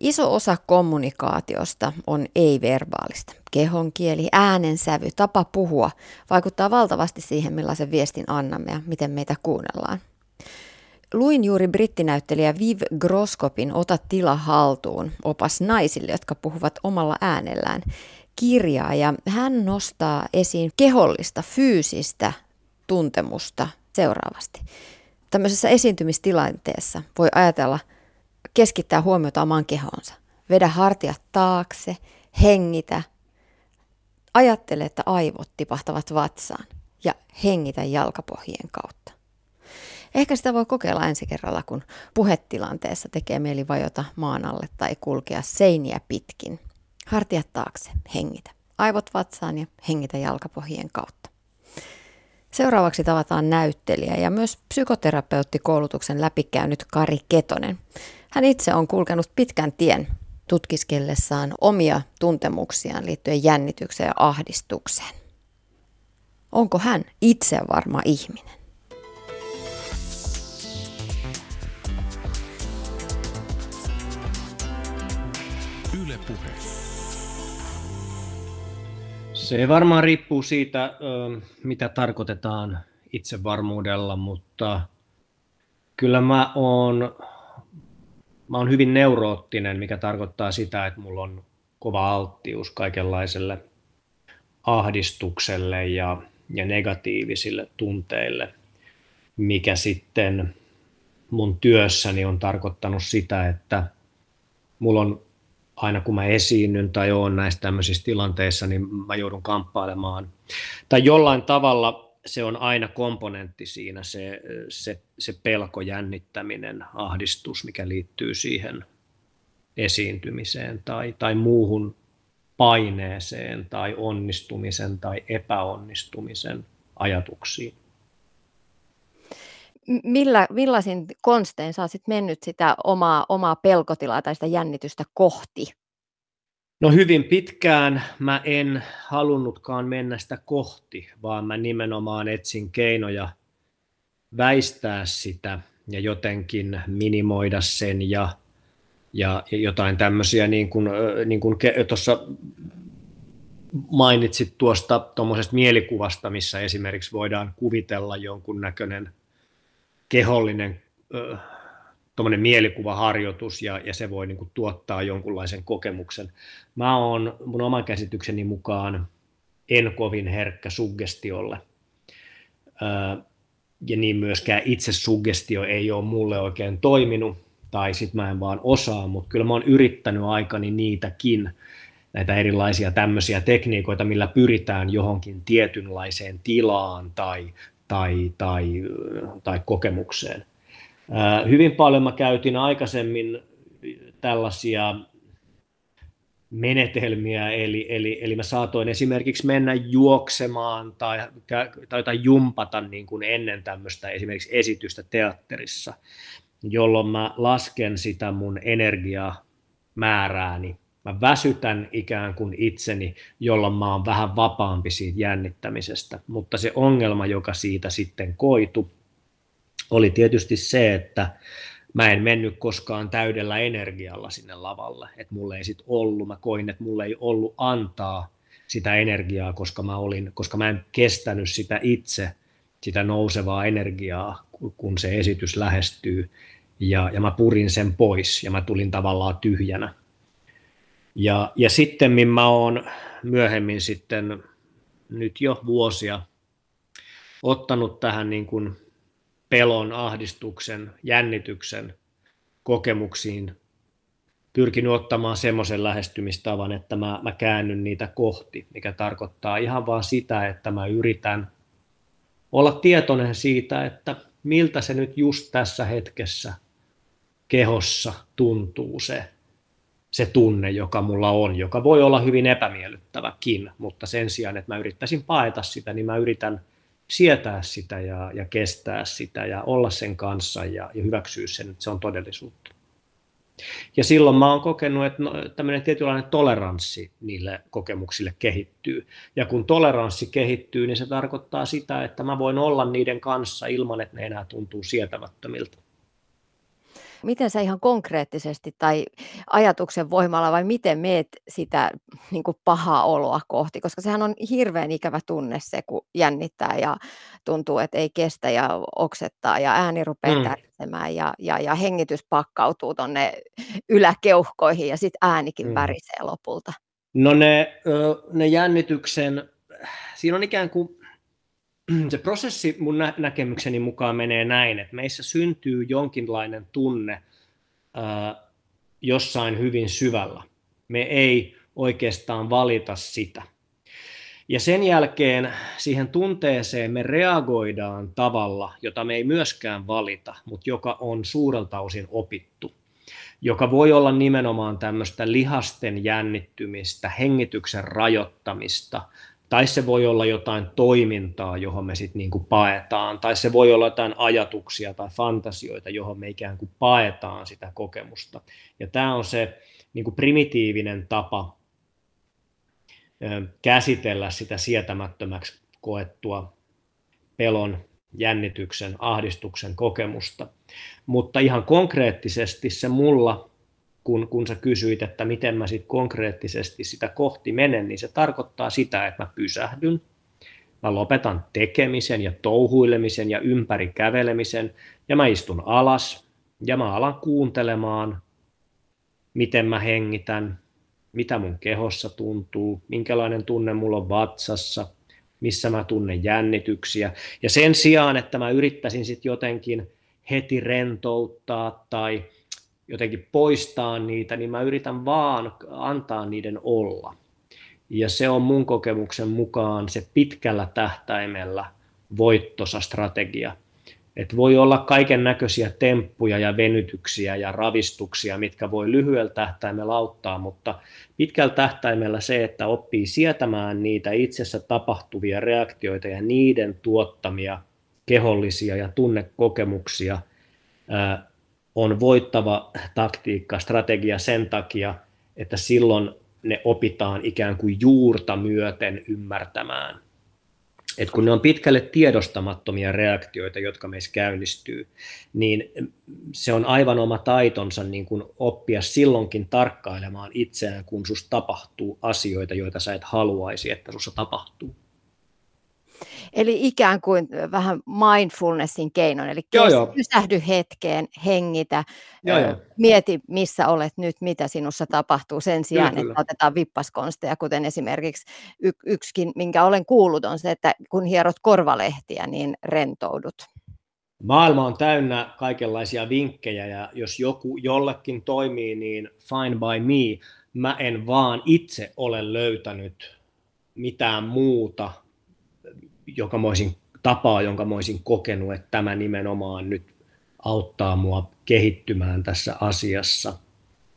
Iso osa kommunikaatiosta on ei-verbaalista. Kehon kieli, äänensävy, tapa puhua vaikuttaa valtavasti siihen, millaisen viestin annamme ja miten meitä kuunnellaan. Luin juuri brittinäyttelijä Viv Groskopin Ota tila haltuun, opas naisille, jotka puhuvat omalla äänellään, kirjaa ja hän nostaa esiin kehollista, fyysistä tuntemusta seuraavasti. Tämmöisessä esiintymistilanteessa voi ajatella – keskittää huomiota omaan kehonsa. Vedä hartiat taakse, hengitä. Ajattele, että aivot tipahtavat vatsaan ja hengitä jalkapohjien kautta. Ehkä sitä voi kokeilla ensi kerralla, kun puhetilanteessa tekee mieli vajota maan alle tai kulkea seiniä pitkin. Hartiat taakse, hengitä. Aivot vatsaan ja hengitä jalkapohjien kautta. Seuraavaksi tavataan näyttelijä ja myös psykoterapeuttikoulutuksen läpikäynyt Kari Ketonen. Hän itse on kulkenut pitkän tien tutkiskellessaan omia tuntemuksiaan liittyen jännitykseen ja ahdistukseen. Onko hän itse varma ihminen? Yle Puhe. Se varmaan riippuu siitä, mitä tarkoitetaan itsevarmuudella, mutta kyllä mä oon, mä oon hyvin neuroottinen, mikä tarkoittaa sitä, että mulla on kova alttius kaikenlaiselle ahdistukselle ja, ja negatiivisille tunteille, mikä sitten mun työssäni on tarkoittanut sitä, että mulla on aina kun mä esiinnyn tai oon näissä tämmöisissä tilanteissa, niin mä joudun kamppailemaan. Tai jollain tavalla se on aina komponentti siinä, se, se, se pelko, jännittäminen, ahdistus, mikä liittyy siihen esiintymiseen tai, tai muuhun paineeseen tai onnistumisen tai epäonnistumisen ajatuksiin. Millä, millaisin konstein sä olisit mennyt sitä omaa, omaa pelkotilaa tai sitä jännitystä kohti? No hyvin pitkään mä en halunnutkaan mennä sitä kohti, vaan mä nimenomaan etsin keinoja väistää sitä ja jotenkin minimoida sen ja, ja, jotain tämmöisiä, niin kuin, niin kuin tuossa mainitsit tuosta tuommoisesta mielikuvasta, missä esimerkiksi voidaan kuvitella jonkun näköinen kehollinen tuommoinen mielikuvaharjoitus ja, ja se voi niin kuin, tuottaa jonkunlaisen kokemuksen. Mä oon mun oman käsitykseni mukaan en kovin herkkä suggestiolle. ja niin myöskään itse suggestio ei ole mulle oikein toiminut, tai sitten mä en vaan osaa, mutta kyllä mä oon yrittänyt aikani niitäkin, näitä erilaisia tämmöisiä tekniikoita, millä pyritään johonkin tietynlaiseen tilaan tai, tai, tai, tai kokemukseen. Hyvin paljon mä käytin aikaisemmin tällaisia menetelmiä, eli, eli, eli mä saatoin esimerkiksi mennä juoksemaan tai, tai, tai jumpata niin kuin ennen tämmöistä esimerkiksi esitystä teatterissa, jolloin mä lasken sitä mun energiamäärääni. Mä väsytän ikään kuin itseni, jolloin mä oon vähän vapaampi siitä jännittämisestä. Mutta se ongelma, joka siitä sitten koitu, oli tietysti se, että mä en mennyt koskaan täydellä energialla sinne lavalle, että mulle ei sit ollut, mä koin, että mulle ei ollut antaa sitä energiaa, koska mä, olin, koska mä en kestänyt sitä itse, sitä nousevaa energiaa, kun se esitys lähestyy, ja, ja mä purin sen pois, ja mä tulin tavallaan tyhjänä. Ja, ja sitten mä oon myöhemmin sitten, nyt jo vuosia, ottanut tähän niin kuin pelon, ahdistuksen, jännityksen kokemuksiin. Pyrkinyt ottamaan semmoisen lähestymistavan, että mä, mä käännyn niitä kohti, mikä tarkoittaa ihan vaan sitä, että mä yritän olla tietoinen siitä, että miltä se nyt just tässä hetkessä kehossa tuntuu se, se tunne, joka mulla on, joka voi olla hyvin epämiellyttäväkin, mutta sen sijaan, että mä yrittäisin paeta sitä, niin mä yritän sietää sitä ja, ja kestää sitä ja olla sen kanssa ja, ja hyväksyä sen, että se on todellisuutta. Ja silloin mä oon kokenut, että no, tämmöinen tietynlainen toleranssi niille kokemuksille kehittyy. Ja kun toleranssi kehittyy, niin se tarkoittaa sitä, että mä voin olla niiden kanssa ilman, että ne enää tuntuu sietämättömiltä. Miten sä ihan konkreettisesti tai ajatuksen voimalla vai miten meet sitä niin kuin pahaa oloa kohti? Koska sehän on hirveän ikävä tunne se, kun jännittää ja tuntuu, että ei kestä ja oksettaa ja ääni rupeaa mm. tärsemään ja, ja, ja hengitys pakkautuu tuonne yläkeuhkoihin ja sitten äänikin mm. värisee lopulta. No ne, ne jännityksen, siinä on ikään kuin se prosessi mun nä- näkemykseni mukaan menee näin, että meissä syntyy jonkinlainen tunne ää, jossain hyvin syvällä. Me ei oikeastaan valita sitä. Ja sen jälkeen siihen tunteeseen me reagoidaan tavalla, jota me ei myöskään valita, mutta joka on suurelta osin opittu. Joka voi olla nimenomaan tämmöistä lihasten jännittymistä, hengityksen rajoittamista, tai se voi olla jotain toimintaa, johon me sitten niin paetaan, tai se voi olla jotain ajatuksia tai fantasioita, johon me ikään kuin paetaan sitä kokemusta. Ja tämä on se niin kuin primitiivinen tapa käsitellä sitä sietämättömäksi koettua pelon, jännityksen, ahdistuksen kokemusta. Mutta ihan konkreettisesti se mulla kun, kun sä kysyit, että miten mä sitten konkreettisesti sitä kohti menen, niin se tarkoittaa sitä, että mä pysähdyn, mä lopetan tekemisen ja touhuilemisen ja ympäri kävelemisen ja mä istun alas ja mä alan kuuntelemaan, miten mä hengitän, mitä mun kehossa tuntuu, minkälainen tunne mulla on vatsassa, missä mä tunnen jännityksiä. Ja sen sijaan, että mä yrittäisin sitten jotenkin heti rentouttaa tai jotenkin poistaa niitä, niin mä yritän vaan antaa niiden olla. Ja se on mun kokemuksen mukaan se pitkällä tähtäimellä voittosa strategia. Et voi olla kaiken näköisiä temppuja ja venytyksiä ja ravistuksia, mitkä voi lyhyellä tähtäimellä auttaa, mutta pitkällä tähtäimellä se, että oppii sietämään niitä itsessä tapahtuvia reaktioita ja niiden tuottamia kehollisia ja tunnekokemuksia, on voittava taktiikka, strategia sen takia, että silloin ne opitaan ikään kuin juurta myöten ymmärtämään. Et kun ne on pitkälle tiedostamattomia reaktioita, jotka meissä käynnistyy, niin se on aivan oma taitonsa niin kuin oppia silloinkin tarkkailemaan itseään, kun susta tapahtuu asioita, joita sä et haluaisi, että sussa tapahtuu. Eli ikään kuin vähän mindfulnessin keinon, eli joo, joo. pysähdy hetkeen, hengitä, joo, joo. mieti missä olet nyt, mitä sinussa tapahtuu sen sijaan, kyllä, että kyllä. otetaan vippaskonsteja, kuten esimerkiksi y- yksikin, minkä olen kuullut, on se, että kun hierot korvalehtiä, niin rentoudut. Maailma on täynnä kaikenlaisia vinkkejä ja jos joku jollekin toimii, niin fine by me. Mä en vaan itse ole löytänyt mitään muuta joka mä olisin, tapaa, jonka mä olisin kokenut, että tämä nimenomaan nyt auttaa mua kehittymään tässä asiassa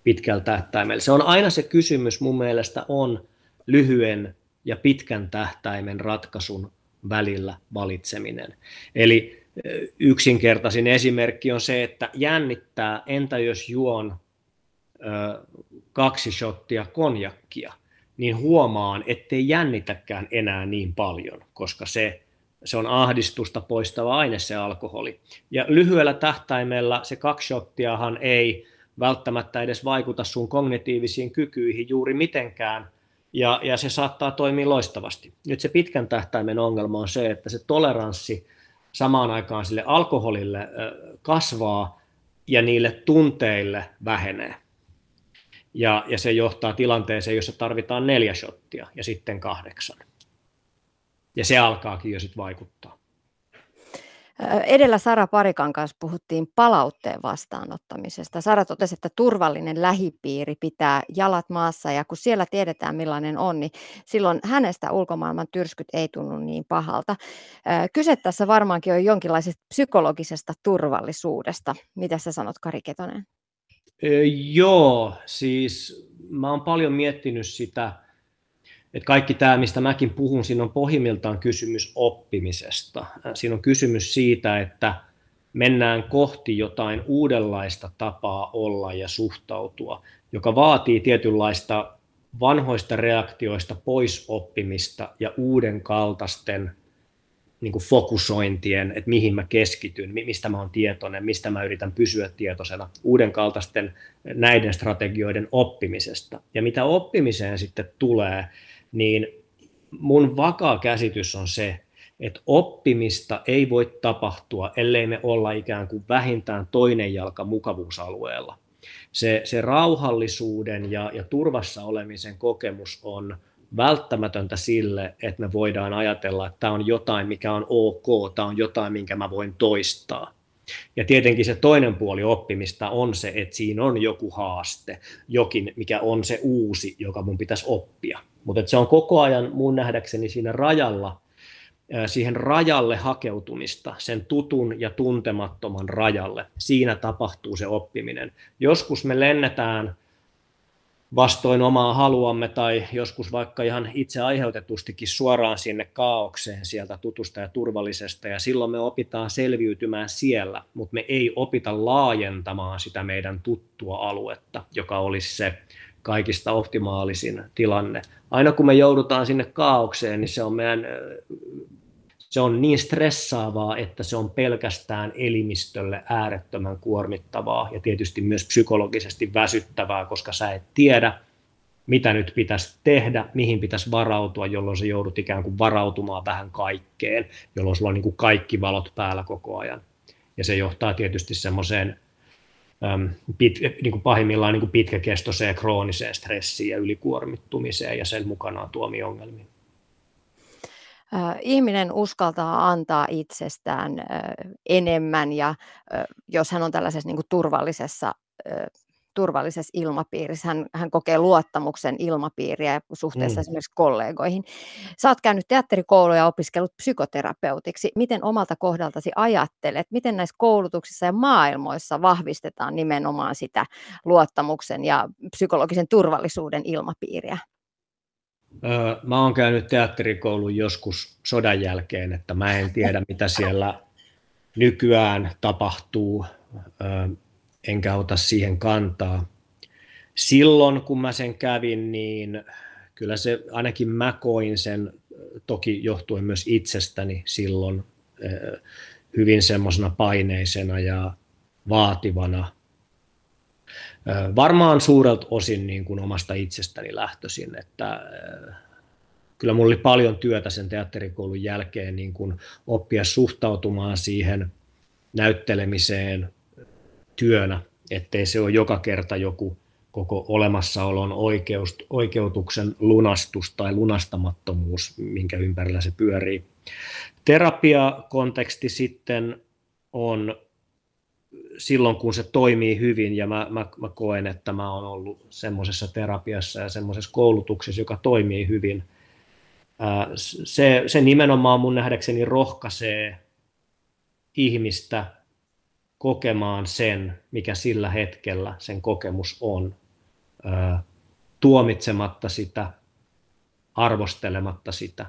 pitkällä tähtäimellä. Se on aina se kysymys mun mielestä on lyhyen ja pitkän tähtäimen ratkaisun välillä valitseminen. Eli yksinkertaisin esimerkki on se, että jännittää, entä jos juon ö, kaksi shottia konjakkia, niin huomaan, ettei jännitäkään enää niin paljon, koska se, se on ahdistusta poistava aine se alkoholi. Ja lyhyellä tähtäimellä se kaksi shottiahan ei välttämättä edes vaikuta sun kognitiivisiin kykyihin juuri mitenkään, ja, ja se saattaa toimia loistavasti. Nyt se pitkän tähtäimen ongelma on se, että se toleranssi samaan aikaan sille alkoholille kasvaa ja niille tunteille vähenee. Ja, ja se johtaa tilanteeseen, jossa tarvitaan neljä shottia ja sitten kahdeksan. Ja se alkaakin jo sitten vaikuttaa. Edellä Sara Parikan kanssa puhuttiin palautteen vastaanottamisesta. Sara totesi, että turvallinen lähipiiri pitää jalat maassa ja kun siellä tiedetään millainen on, niin silloin hänestä ulkomaailman tyrskyt ei tunnu niin pahalta. Kyse tässä varmaankin on jonkinlaisesta psykologisesta turvallisuudesta. Mitä sä sanot Kari Ketonen? Joo, siis mä oon paljon miettinyt sitä, että kaikki tämä, mistä mäkin puhun, siinä on pohjimmiltaan kysymys oppimisesta. Siinä on kysymys siitä, että mennään kohti jotain uudenlaista tapaa olla ja suhtautua, joka vaatii tietynlaista vanhoista reaktioista poisoppimista ja uuden kaltaisten niin kuin fokusointien, että mihin mä keskityn, mistä mä oon tietoinen, mistä mä yritän pysyä tietoisena, uuden kaltaisten näiden strategioiden oppimisesta. Ja mitä oppimiseen sitten tulee, niin mun vakaa käsitys on se, että oppimista ei voi tapahtua, ellei me olla ikään kuin vähintään toinen jalka mukavuusalueella. Se, se rauhallisuuden ja, ja turvassa olemisen kokemus on välttämätöntä sille, että me voidaan ajatella, että tämä on jotain, mikä on ok, tämä on jotain, minkä mä voin toistaa. Ja tietenkin se toinen puoli oppimista on se, että siinä on joku haaste, jokin, mikä on se uusi, joka mun pitäisi oppia. Mutta se on koko ajan mun nähdäkseni siinä rajalla, siihen rajalle hakeutumista, sen tutun ja tuntemattoman rajalle. Siinä tapahtuu se oppiminen. Joskus me lennetään vastoin omaa haluamme tai joskus vaikka ihan itse aiheutetustikin suoraan sinne kaaukseen sieltä tutusta ja turvallisesta ja silloin me opitaan selviytymään siellä, mutta me ei opita laajentamaan sitä meidän tuttua aluetta, joka olisi se kaikista optimaalisin tilanne. Aina kun me joudutaan sinne kaaukseen, niin se on meidän se on niin stressaavaa, että se on pelkästään elimistölle äärettömän kuormittavaa ja tietysti myös psykologisesti väsyttävää, koska sä et tiedä, mitä nyt pitäisi tehdä, mihin pitäisi varautua, jolloin se joudut ikään kuin varautumaan vähän kaikkeen, jolloin sulla on niin kuin kaikki valot päällä koko ajan. Ja se johtaa tietysti semmoiseen pit, niin kuin pahimmillaan niin kuin pitkäkestoiseen krooniseen stressiin ja ylikuormittumiseen ja sen mukanaan tuomiin ongelmiin. Ihminen uskaltaa antaa itsestään enemmän ja jos hän on tällaisessa niin kuin turvallisessa turvallisessa ilmapiirissä. Hän, hän kokee luottamuksen ilmapiiriä suhteessa mm. esimerkiksi kollegoihin. Sä oot käynyt teatterikouluja ja opiskellut psykoterapeutiksi. Miten omalta kohdaltasi ajattelet, miten näissä koulutuksissa ja maailmoissa vahvistetaan nimenomaan sitä luottamuksen ja psykologisen turvallisuuden ilmapiiriä? Mä oon käynyt teatterikoulun joskus sodan jälkeen, että mä en tiedä mitä siellä nykyään tapahtuu enkä ota siihen kantaa. Silloin, kun mä sen kävin, niin kyllä se, ainakin mä koin sen, toki johtuen myös itsestäni silloin, hyvin semmoisena paineisena ja vaativana. Varmaan suurelta osin niin kuin omasta itsestäni lähtöisin, että kyllä mulla oli paljon työtä sen teatterikoulun jälkeen niin kuin oppia suhtautumaan siihen näyttelemiseen, työnä, ettei se ole joka kerta joku koko olemassaolon oikeus, oikeutuksen lunastus tai lunastamattomuus, minkä ympärillä se pyörii. Terapiakonteksti sitten on silloin, kun se toimii hyvin, ja mä, mä, mä koen, että mä oon ollut semmoisessa terapiassa ja semmoisessa koulutuksessa, joka toimii hyvin. Se, se nimenomaan mun nähdäkseni rohkaisee ihmistä kokemaan sen, mikä sillä hetkellä sen kokemus on, tuomitsematta sitä, arvostelematta sitä.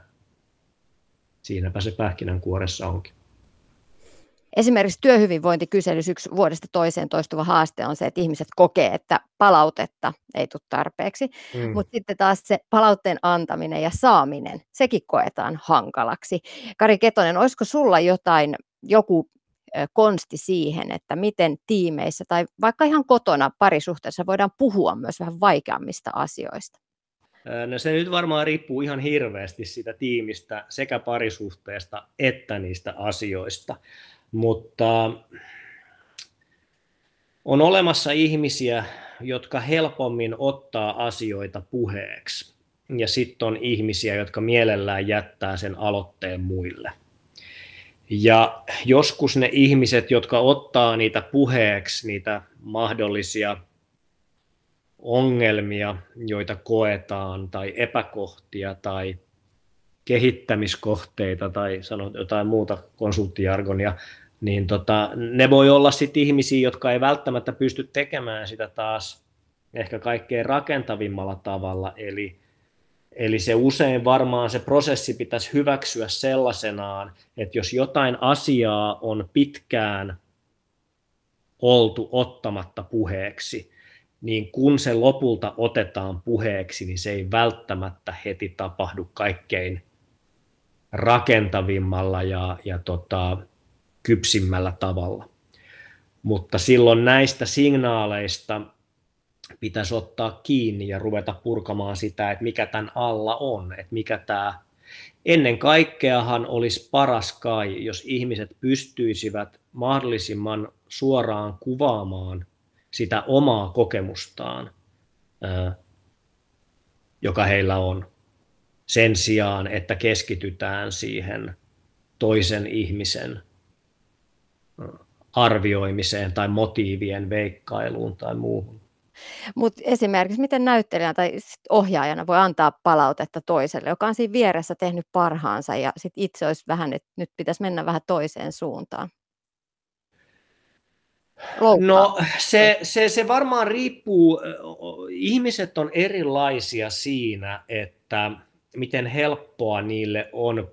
Siinäpä se pähkinänkuoressa onkin. Esimerkiksi työhyvinvointikyselyssä yksi vuodesta toiseen toistuva haaste on se, että ihmiset kokee, että palautetta ei tule tarpeeksi, mm. mutta sitten taas se palautteen antaminen ja saaminen, sekin koetaan hankalaksi. Kari Ketonen, olisiko sulla jotain, joku konsti siihen, että miten tiimeissä tai vaikka ihan kotona parisuhteessa voidaan puhua myös vähän vaikeammista asioista? No se nyt varmaan riippuu ihan hirveästi siitä tiimistä sekä parisuhteesta että niistä asioista, mutta on olemassa ihmisiä, jotka helpommin ottaa asioita puheeksi. Ja sitten on ihmisiä, jotka mielellään jättää sen aloitteen muille. Ja joskus ne ihmiset, jotka ottaa niitä puheeksi, niitä mahdollisia ongelmia, joita koetaan, tai epäkohtia, tai kehittämiskohteita, tai sanot jotain muuta konsulttijargonia, niin tota, ne voi olla sitten ihmisiä, jotka ei välttämättä pysty tekemään sitä taas ehkä kaikkein rakentavimmalla tavalla, eli Eli se usein varmaan se prosessi pitäisi hyväksyä sellaisenaan, että jos jotain asiaa on pitkään oltu ottamatta puheeksi, niin kun se lopulta otetaan puheeksi, niin se ei välttämättä heti tapahdu kaikkein rakentavimmalla ja, ja tota, kypsimmällä tavalla. Mutta silloin näistä signaaleista pitäisi ottaa kiinni ja ruveta purkamaan sitä, että mikä tämän alla on, että mikä tämä Ennen kaikkeahan olisi paras kai, jos ihmiset pystyisivät mahdollisimman suoraan kuvaamaan sitä omaa kokemustaan, joka heillä on, sen sijaan, että keskitytään siihen toisen ihmisen arvioimiseen tai motiivien veikkailuun tai muuhun. Mutta esimerkiksi miten näyttelijänä tai ohjaajana voi antaa palautetta toiselle, joka on siinä vieressä tehnyt parhaansa ja sit itse olisi vähän, että nyt pitäisi mennä vähän toiseen suuntaan? Loukkaa. No se, se, se varmaan riippuu, ihmiset on erilaisia siinä, että miten helppoa niille on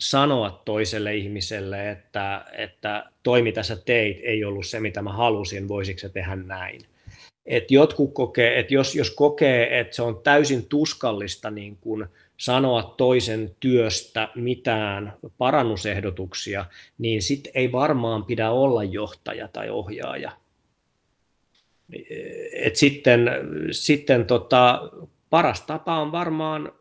sanoa toiselle ihmiselle, että, että toi mitä sä teit ei ollut se mitä mä halusin, voisiko se tehdä näin että jotkut kokee, että jos, jos kokee, että se on täysin tuskallista niin kuin sanoa toisen työstä mitään parannusehdotuksia, niin sitten ei varmaan pidä olla johtaja tai ohjaaja. Et sitten sitten tota, paras tapa on varmaan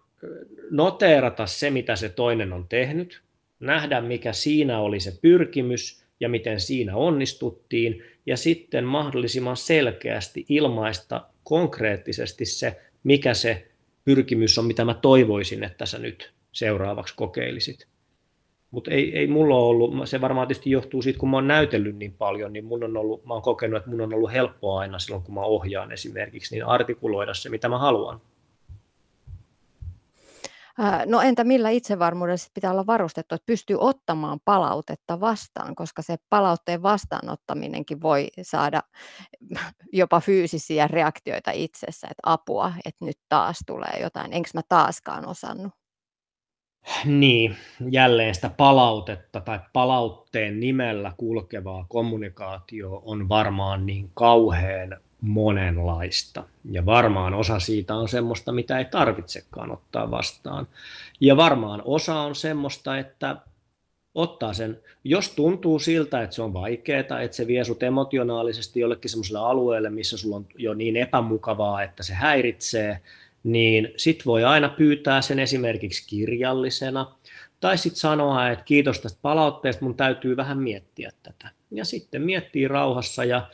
noteerata se, mitä se toinen on tehnyt, nähdä, mikä siinä oli se pyrkimys ja miten siinä onnistuttiin, ja sitten mahdollisimman selkeästi ilmaista konkreettisesti se, mikä se pyrkimys on, mitä mä toivoisin, että sä nyt seuraavaksi kokeilisit. Mutta ei, ei mulla ollut, se varmaan tietysti johtuu siitä, kun mä oon näytellyt niin paljon, niin mun on ollut, mä oon kokenut, että mun on ollut helppoa aina silloin, kun mä ohjaan esimerkiksi, niin artikuloida se, mitä mä haluan. No entä millä itsevarmuudessa pitää olla varustettu, että pystyy ottamaan palautetta vastaan, koska se palautteen vastaanottaminenkin voi saada jopa fyysisiä reaktioita itsessä, että apua, että nyt taas tulee jotain, enkö mä taaskaan osannut? Niin, jälleen sitä palautetta tai palautteen nimellä kulkevaa kommunikaatio on varmaan niin kauhean monenlaista. Ja varmaan osa siitä on semmoista, mitä ei tarvitsekaan ottaa vastaan. Ja varmaan osa on semmoista, että ottaa sen, jos tuntuu siltä, että se on vaikeaa, että se vie sut emotionaalisesti jollekin semmoiselle alueelle, missä sulla on jo niin epämukavaa, että se häiritsee, niin sit voi aina pyytää sen esimerkiksi kirjallisena, tai sitten sanoa, että kiitos tästä palautteesta, mun täytyy vähän miettiä tätä. Ja sitten miettii rauhassa ja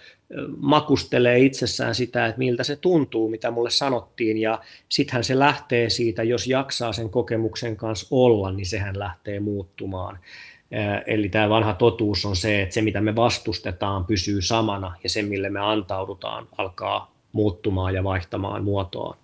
makustelee itsessään sitä, että miltä se tuntuu, mitä mulle sanottiin, ja sittenhän se lähtee siitä, jos jaksaa sen kokemuksen kanssa olla, niin sehän lähtee muuttumaan. Eli tämä vanha totuus on se, että se mitä me vastustetaan pysyy samana, ja se mille me antaudutaan alkaa muuttumaan ja vaihtamaan muotoaan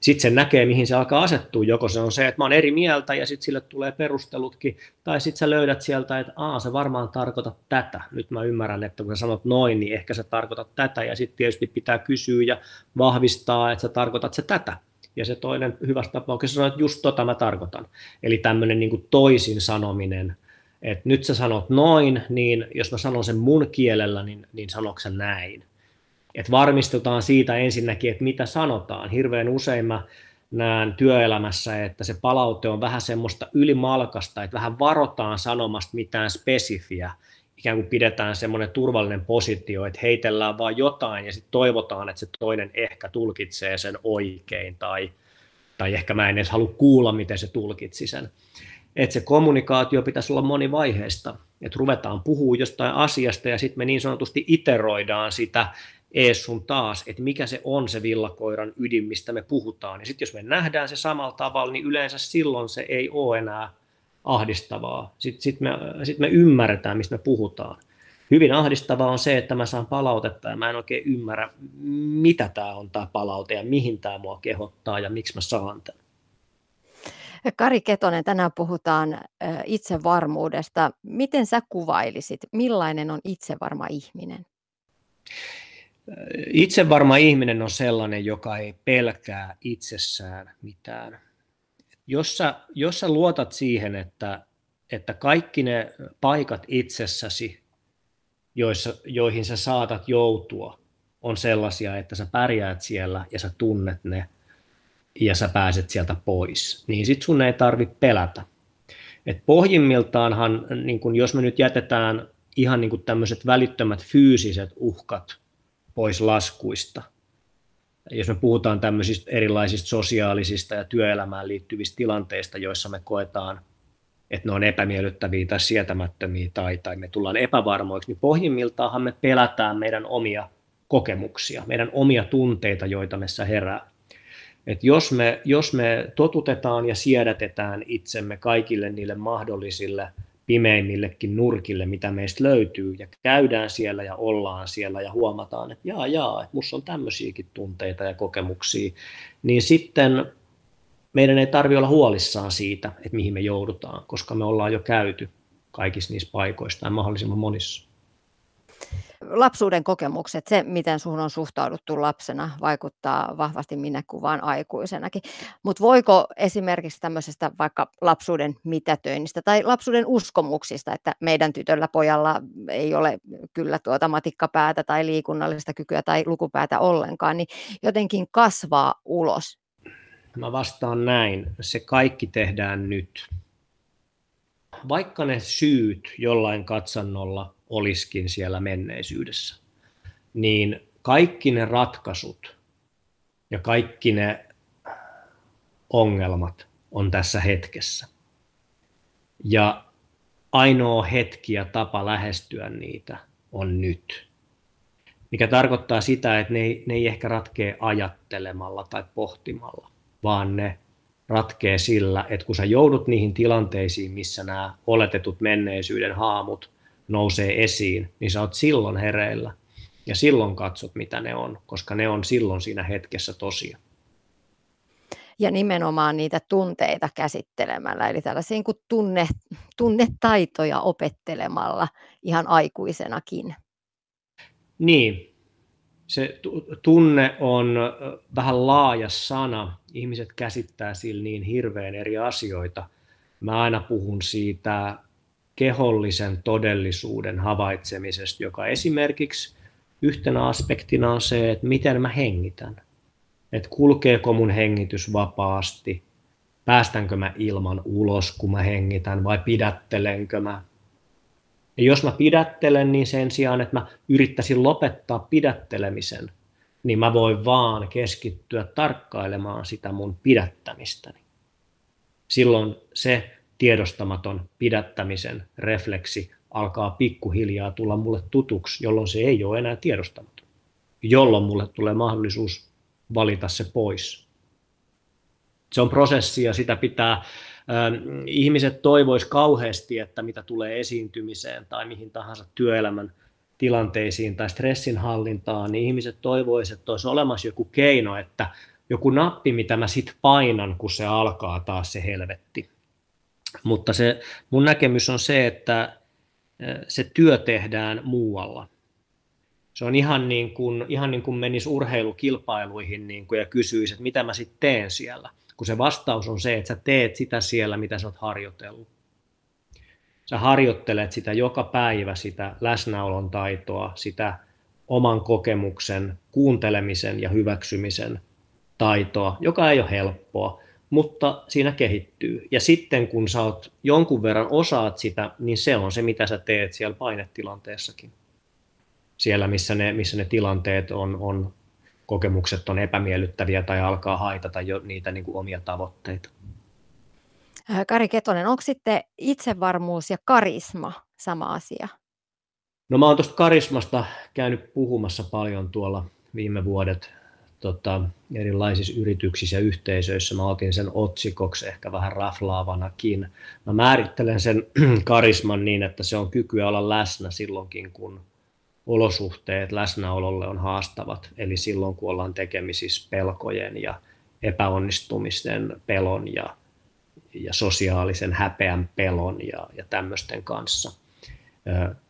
sitten se näkee, mihin se alkaa asettua. Joko se on se, että mä oon eri mieltä ja sitten sille tulee perustelutkin, tai sitten sä löydät sieltä, että aa, se varmaan tarkoitat tätä. Nyt mä ymmärrän, että kun sä sanot noin, niin ehkä sä tarkoitat tätä, ja sitten tietysti pitää kysyä ja vahvistaa, että sä tarkoitat se tätä. Ja se toinen hyvässä tapauksessa sanoo, että just tota mä tarkoitan. Eli tämmöinen niin toisin sanominen, että nyt sä sanot noin, niin jos mä sanon sen mun kielellä, niin, niin sanoksen näin että varmistutaan siitä ensinnäkin, että mitä sanotaan. Hirveän usein mä näen työelämässä, että se palaute on vähän semmoista ylimalkasta, että vähän varotaan sanomasta mitään spesifiä, ikään kuin pidetään semmoinen turvallinen positio, että heitellään vaan jotain ja sitten toivotaan, että se toinen ehkä tulkitsee sen oikein tai, tai ehkä mä en edes halua kuulla, miten se tulkitsi sen. Että se kommunikaatio pitäisi olla monivaiheista, että ruvetaan puhua jostain asiasta ja sitten me niin sanotusti iteroidaan sitä ees sun taas, että mikä se on se villakoiran ydin, mistä me puhutaan. Ja sitten jos me nähdään se samalla tavalla, niin yleensä silloin se ei ole enää ahdistavaa. Sitten sit me, sit me ymmärretään, mistä me puhutaan. Hyvin ahdistavaa on se, että mä saan palautetta ja mä en oikein ymmärrä, mitä tämä on tämä palaute ja mihin tämä mua kehottaa ja miksi mä saan tämän. Kari Ketonen, tänään puhutaan itsevarmuudesta. Miten sä kuvailisit, millainen on itsevarma ihminen? Itsevarma ihminen on sellainen, joka ei pelkää itsessään mitään. Jos sä, jos sä luotat siihen, että, että kaikki ne paikat itsessäsi, joissa, joihin sä saatat joutua, on sellaisia, että sä pärjäät siellä ja sä tunnet ne ja sä pääset sieltä pois, niin sit sun ei tarvi pelätä. Et pohjimmiltaanhan, niin kun jos me nyt jätetään ihan niin tämmöiset välittömät fyysiset uhkat pois laskuista. Jos me puhutaan tämmöisistä erilaisista sosiaalisista ja työelämään liittyvistä tilanteista, joissa me koetaan, että ne on epämiellyttäviä tai sietämättömiä tai, tai me tullaan epävarmoiksi, niin pohjimmiltaanhan me pelätään meidän omia kokemuksia, meidän omia tunteita, joita meissä herää. Et jos, me, jos me totutetaan ja siedätetään itsemme kaikille niille mahdollisille pimeimmillekin nurkille, mitä meistä löytyy, ja käydään siellä ja ollaan siellä ja huomataan, että jaa, jaa, että musta on tämmöisiäkin tunteita ja kokemuksia, niin sitten meidän ei tarvitse olla huolissaan siitä, että mihin me joudutaan, koska me ollaan jo käyty kaikissa niissä paikoissa tai mahdollisimman monissa lapsuuden kokemukset, se miten sinuun on suhtauduttu lapsena, vaikuttaa vahvasti minäkuvaan aikuisenakin. Mutta voiko esimerkiksi tämmöisestä vaikka lapsuuden mitätöinnistä tai lapsuuden uskomuksista, että meidän tytöllä pojalla ei ole kyllä tuota matikkapäätä tai liikunnallista kykyä tai lukupäätä ollenkaan, niin jotenkin kasvaa ulos Mä vastaan näin. Se kaikki tehdään nyt. Vaikka ne syyt jollain katsannolla olisikin siellä menneisyydessä, niin kaikki ne ratkaisut ja kaikki ne ongelmat on tässä hetkessä. Ja ainoa hetki ja tapa lähestyä niitä on nyt. Mikä tarkoittaa sitä, että ne ei, ne ei ehkä ratkee ajattelemalla tai pohtimalla, vaan ne ratkee sillä, että kun sä joudut niihin tilanteisiin, missä nämä oletetut menneisyyden haamut nousee esiin, niin sä oot silloin hereillä ja silloin katsot, mitä ne on, koska ne on silloin siinä hetkessä tosia. Ja nimenomaan niitä tunteita käsittelemällä, eli tällaisia kuin tunne, tunnetaitoja opettelemalla ihan aikuisenakin. Niin, se tunne on vähän laaja sana. Ihmiset käsittää sillä niin hirveän eri asioita. Mä aina puhun siitä kehollisen todellisuuden havaitsemisesta, joka esimerkiksi yhtenä aspektina on se, että miten mä hengitän. Että kulkeeko mun hengitys vapaasti, päästänkö mä ilman ulos, kun mä hengitän, vai pidättelenkö mä ja jos mä pidättelen, niin sen sijaan, että mä yrittäisin lopettaa pidättelemisen, niin mä voin vaan keskittyä tarkkailemaan sitä mun pidättämistäni. Silloin se tiedostamaton pidättämisen refleksi alkaa pikkuhiljaa tulla mulle tutuksi, jolloin se ei ole enää tiedostamaton. Jolloin mulle tulee mahdollisuus valita se pois. Se on prosessi ja sitä pitää ihmiset toivois kauheasti, että mitä tulee esiintymiseen tai mihin tahansa työelämän tilanteisiin tai stressin hallintaan, niin ihmiset toivoisivat, että olisi olemassa joku keino, että joku nappi, mitä mä sit painan, kun se alkaa taas se helvetti. Mutta se, mun näkemys on se, että se työ tehdään muualla. Se on ihan niin kuin, ihan niin kuin menisi urheilukilpailuihin niin kuin ja kysyisi, että mitä mä sitten teen siellä – kun se vastaus on se, että sä teet sitä siellä, mitä sä oot harjoitellut. Sä harjoittelet sitä joka päivä, sitä läsnäolon taitoa, sitä oman kokemuksen, kuuntelemisen ja hyväksymisen taitoa, joka ei ole helppoa, mutta siinä kehittyy. Ja sitten kun sä oot jonkun verran osaat sitä, niin se on se, mitä sä teet siellä painetilanteessakin. Siellä, missä ne, missä ne tilanteet on, on kokemukset on epämiellyttäviä tai alkaa haitata jo niitä niin kuin omia tavoitteita. Äh, Kari Ketonen, onko sitten itsevarmuus ja karisma sama asia? No mä oon tuosta karismasta käynyt puhumassa paljon tuolla viime vuodet tota, erilaisissa yrityksissä ja yhteisöissä. Mä otin sen otsikoksi ehkä vähän raflaavanakin. Mä määrittelen sen karisman niin, että se on kykyä olla läsnä silloinkin, kun olosuhteet läsnäololle on haastavat, eli silloin kun ollaan tekemisissä pelkojen ja epäonnistumisten pelon ja, ja sosiaalisen häpeän pelon ja, ja tämmöisten kanssa.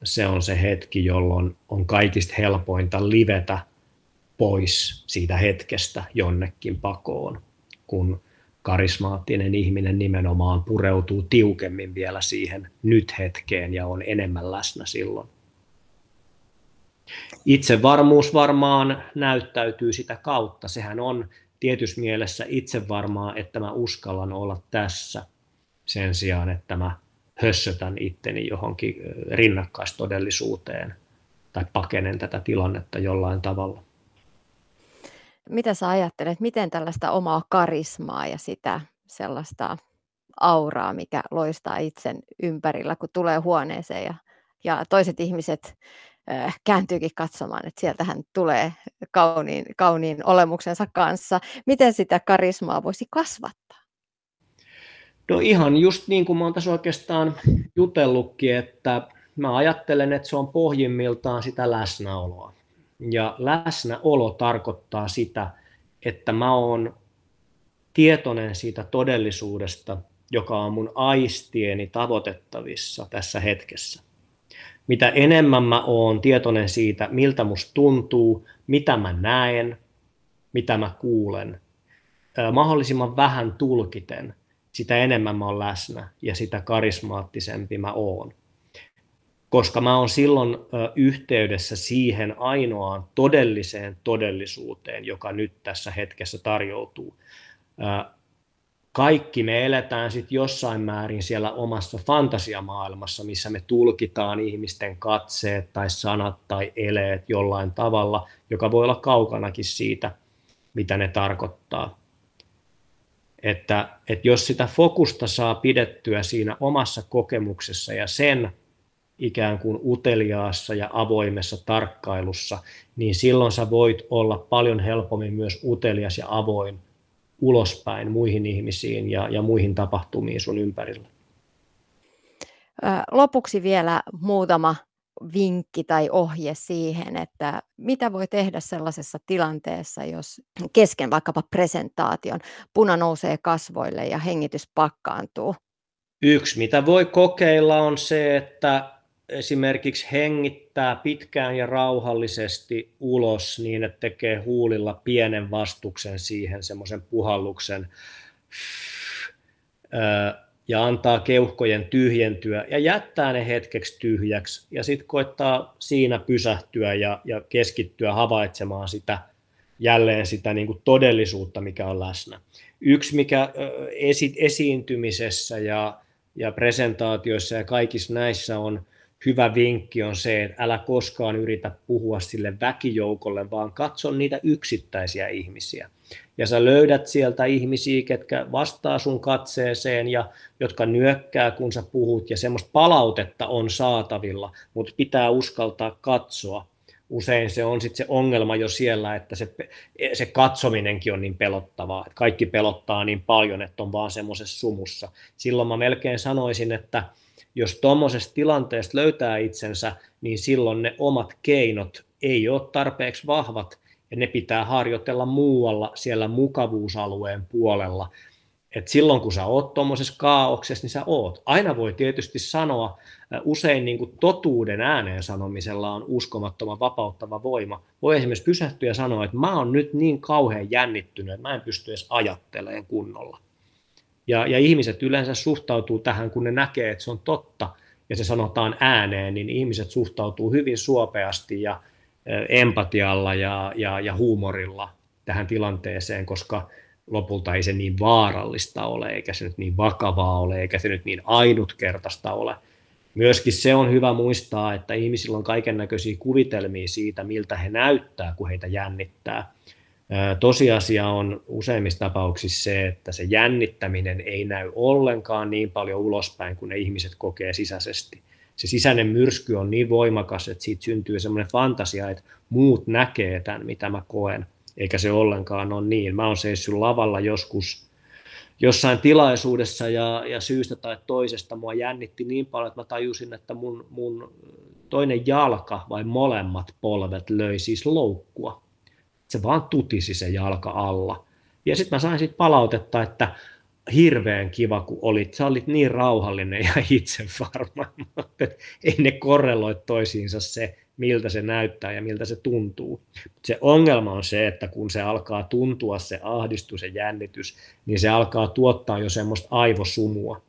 Se on se hetki, jolloin on kaikista helpointa livetä pois siitä hetkestä jonnekin pakoon, kun karismaattinen ihminen nimenomaan pureutuu tiukemmin vielä siihen nyt hetkeen ja on enemmän läsnä silloin. Itsevarmuus varmaan näyttäytyy sitä kautta. Sehän on tietyssä mielessä itsevarmaa, että mä uskallan olla tässä sen sijaan, että mä hössötän itteni johonkin rinnakkaistodellisuuteen tai pakenen tätä tilannetta jollain tavalla. Mitä sä ajattelet, miten tällaista omaa karismaa ja sitä sellaista auraa, mikä loistaa itsen ympärillä, kun tulee huoneeseen ja, ja toiset ihmiset Äh, kääntyykin katsomaan, että sieltähän tulee kauniin, kauniin olemuksensa kanssa. Miten sitä karismaa voisi kasvattaa? No ihan just niin kuin mä oon tässä oikeastaan jutellutkin, että mä ajattelen, että se on pohjimmiltaan sitä läsnäoloa. Ja läsnäolo tarkoittaa sitä, että mä oon tietoinen siitä todellisuudesta, joka on mun aistieni tavoitettavissa tässä hetkessä mitä enemmän mä oon tietoinen siitä, miltä musta tuntuu, mitä mä näen, mitä mä kuulen, mahdollisimman vähän tulkiten, sitä enemmän mä oon läsnä ja sitä karismaattisempi mä oon. Koska mä oon silloin yhteydessä siihen ainoaan todelliseen todellisuuteen, joka nyt tässä hetkessä tarjoutuu. kaikki me eletään sitten jossain määrin siellä omassa fantasiamaailmassa, missä me tulkitaan ihmisten katseet tai sanat tai eleet jollain tavalla, joka voi olla kaukanakin siitä, mitä ne tarkoittaa. Että, että jos sitä fokusta saa pidettyä siinä omassa kokemuksessa ja sen ikään kuin uteliaassa ja avoimessa tarkkailussa, niin silloin sä voit olla paljon helpommin myös utelias ja avoin ulospäin muihin ihmisiin ja, ja muihin tapahtumiin sun ympärillä. Lopuksi vielä muutama vinkki tai ohje siihen, että mitä voi tehdä sellaisessa tilanteessa, jos kesken vaikkapa presentaation puna nousee kasvoille ja hengitys pakkaantuu? Yksi, mitä voi kokeilla, on se, että esimerkiksi hengittää pitkään ja rauhallisesti ulos niin, että tekee huulilla pienen vastuksen siihen, semmoisen puhalluksen ja antaa keuhkojen tyhjentyä ja jättää ne hetkeksi tyhjäksi ja sitten koittaa siinä pysähtyä ja, ja keskittyä havaitsemaan sitä jälleen sitä niin kuin todellisuutta, mikä on läsnä. Yksi, mikä esi- esiintymisessä ja, ja presentaatioissa ja kaikissa näissä on hyvä vinkki on se, että älä koskaan yritä puhua sille väkijoukolle, vaan katso niitä yksittäisiä ihmisiä. Ja sä löydät sieltä ihmisiä, ketkä vastaa sun katseeseen ja jotka nyökkää, kun sä puhut, ja semmoista palautetta on saatavilla, mutta pitää uskaltaa katsoa. Usein se on sitten se ongelma jo siellä, että se, se katsominenkin on niin pelottavaa, että kaikki pelottaa niin paljon, että on vaan semmoisessa sumussa. Silloin mä melkein sanoisin, että jos tuommoisesta tilanteesta löytää itsensä, niin silloin ne omat keinot ei ole tarpeeksi vahvat ja ne pitää harjoitella muualla siellä mukavuusalueen puolella. Et silloin kun sä oot tuommoisessa kaauksessa, niin sä oot. Aina voi tietysti sanoa, usein niin kuin totuuden ääneen sanomisella on uskomattoman vapauttava voima. Voi esimerkiksi pysähtyä ja sanoa, että mä oon nyt niin kauhean jännittynyt, että mä en pysty edes ajattelemaan kunnolla. Ja, ja ihmiset yleensä suhtautuu tähän, kun ne näkee, että se on totta, ja se sanotaan ääneen, niin ihmiset suhtautuu hyvin suopeasti ja empatialla ja, ja, ja huumorilla tähän tilanteeseen, koska lopulta ei se niin vaarallista ole, eikä se nyt niin vakavaa ole, eikä se nyt niin ainutkertaista ole. Myöskin se on hyvä muistaa, että ihmisillä on kaiken näköisiä kuvitelmia siitä, miltä he näyttää, kun heitä jännittää. Tosiasia on useimmissa tapauksissa se, että se jännittäminen ei näy ollenkaan niin paljon ulospäin kuin ne ihmiset kokee sisäisesti. Se sisäinen myrsky on niin voimakas, että siitä syntyy semmoinen fantasia, että muut näkee tämän, mitä mä koen, eikä se ollenkaan ole niin. Mä oon seissyt lavalla joskus jossain tilaisuudessa ja, ja syystä tai toisesta mua jännitti niin paljon, että mä tajusin, että mun, mun toinen jalka vai molemmat polvet löi siis loukkua se vaan tutisi se jalka alla. Ja sitten mä sain sitten palautetta, että hirveän kiva, kun olit. Sä olit niin rauhallinen ja itsevarma. ei ne korreloi toisiinsa se, miltä se näyttää ja miltä se tuntuu. Se ongelma on se, että kun se alkaa tuntua se ahdistus ja jännitys, niin se alkaa tuottaa jo semmoista aivosumua.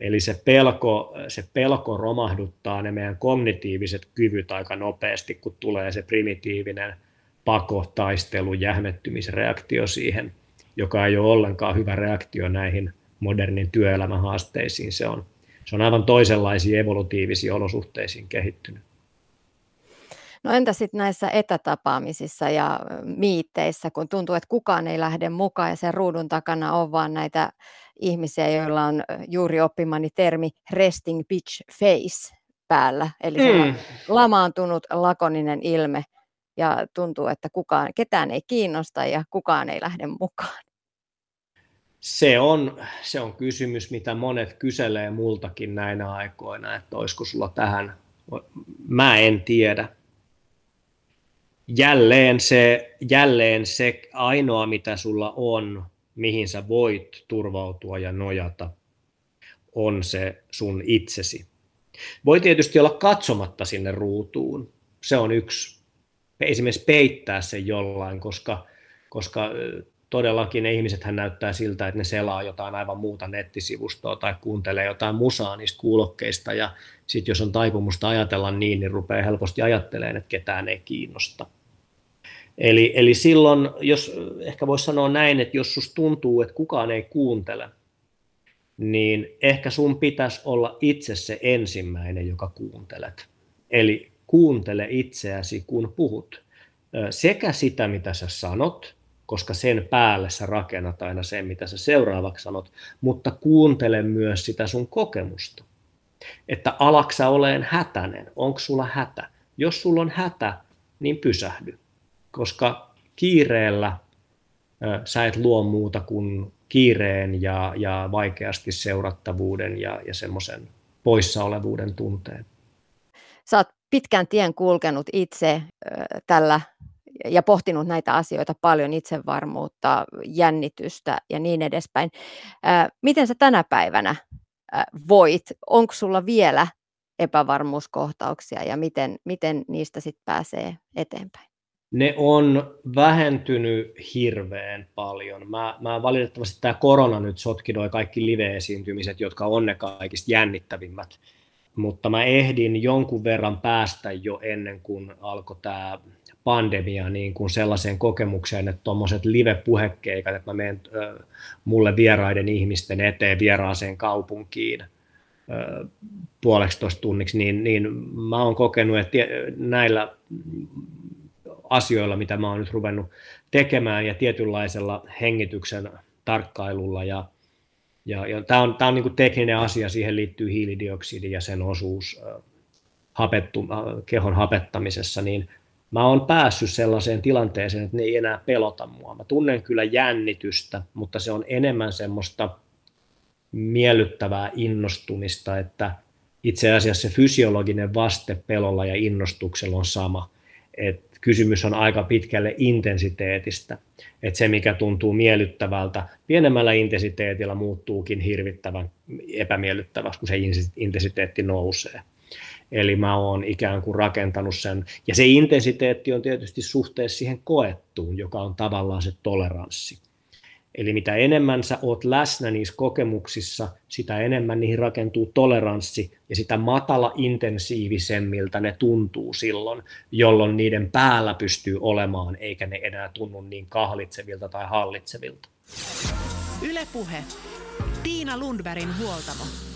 Eli se pelko, se pelko romahduttaa ne meidän kognitiiviset kyvyt aika nopeasti, kun tulee se primitiivinen – pako, taistelu, jähmettymisreaktio siihen, joka ei ole ollenkaan hyvä reaktio näihin modernin työelämän haasteisiin. Se on, se on aivan toisenlaisiin evolutiivisiin olosuhteisiin kehittynyt. No entä sitten näissä etätapaamisissa ja miitteissä, kun tuntuu, että kukaan ei lähde mukaan ja sen ruudun takana on vaan näitä ihmisiä, joilla on juuri oppimani termi resting bitch face päällä, eli mm. lamaantunut lakoninen ilme – ja tuntuu, että kukaan, ketään ei kiinnosta ja kukaan ei lähde mukaan? Se on, se on kysymys, mitä monet kyselee multakin näinä aikoina, että olisiko sulla tähän, mä en tiedä. Jälleen se, jälleen se ainoa, mitä sulla on, mihin sä voit turvautua ja nojata, on se sun itsesi. Voi tietysti olla katsomatta sinne ruutuun. Se on yksi esimerkiksi peittää sen jollain, koska, koska todellakin ne ihmiset näyttää siltä, että ne selaa jotain aivan muuta nettisivustoa tai kuuntelee jotain musaa niistä kuulokkeista ja sitten jos on taipumusta ajatella niin, niin rupeaa helposti ajattelemaan, että ketään ei kiinnosta. Eli, eli silloin, jos ehkä voisi sanoa näin, että jos susta tuntuu, että kukaan ei kuuntele, niin ehkä sun pitäisi olla itse se ensimmäinen, joka kuuntelet. Eli kuuntele itseäsi, kun puhut. Sekä sitä, mitä sä sanot, koska sen päälle sä rakennat aina sen, mitä sä seuraavaksi sanot, mutta kuuntele myös sitä sun kokemusta. Että alaksa oleen hätänen, onko sulla hätä? Jos sulla on hätä, niin pysähdy, koska kiireellä sä et luo muuta kuin kiireen ja, ja vaikeasti seurattavuuden ja, ja semmoisen poissaolevuuden tunteen. Sä oot pitkän tien kulkenut itse tällä ja pohtinut näitä asioita paljon, itsevarmuutta, jännitystä ja niin edespäin. Miten sä tänä päivänä voit? Onko sulla vielä epävarmuuskohtauksia ja miten, miten niistä sitten pääsee eteenpäin? Ne on vähentynyt hirveän paljon. Mä, mä valitettavasti tämä korona nyt sotkidoi kaikki live-esiintymiset, jotka on ne kaikista jännittävimmät. Mutta mä ehdin jonkun verran päästä jo ennen kuin alkoi tämä pandemia niin kuin sellaiseen kokemukseen, että tuommoiset live-puhekeikat, että mä menen äh, mulle vieraiden ihmisten eteen vieraaseen kaupunkiin – puoleksi tunniksi, niin, niin mä oon kokenut, että näillä asioilla, mitä mä oon nyt ruvennut tekemään ja tietynlaisella hengityksen tarkkailulla ja, ja, ja tämä on, tää on niin tekninen asia, siihen liittyy hiilidioksidi ja sen osuus hapettu, kehon hapettamisessa, niin mä oon päässyt sellaiseen tilanteeseen, että ne ei enää pelota mua. Mä tunnen kyllä jännitystä, mutta se on enemmän semmoista miellyttävää innostumista, että itse asiassa se fysiologinen vaste pelolla ja innostuksella on sama. Et kysymys on aika pitkälle intensiteetistä. Et se, mikä tuntuu miellyttävältä, pienemmällä intensiteetillä muuttuukin hirvittävän epämiellyttäväksi, kun se intensiteetti nousee. Eli mä oon ikään kuin rakentanut sen. Ja se intensiteetti on tietysti suhteessa siihen koettuun, joka on tavallaan se toleranssi. Eli mitä enemmän sä oot läsnä niissä kokemuksissa, sitä enemmän niihin rakentuu toleranssi ja sitä matala intensiivisemmiltä ne tuntuu silloin, jolloin niiden päällä pystyy olemaan, eikä ne enää tunnu niin kahlitsevilta tai hallitsevilta. Ylepuhe. Tiina Lundbergin huoltamo.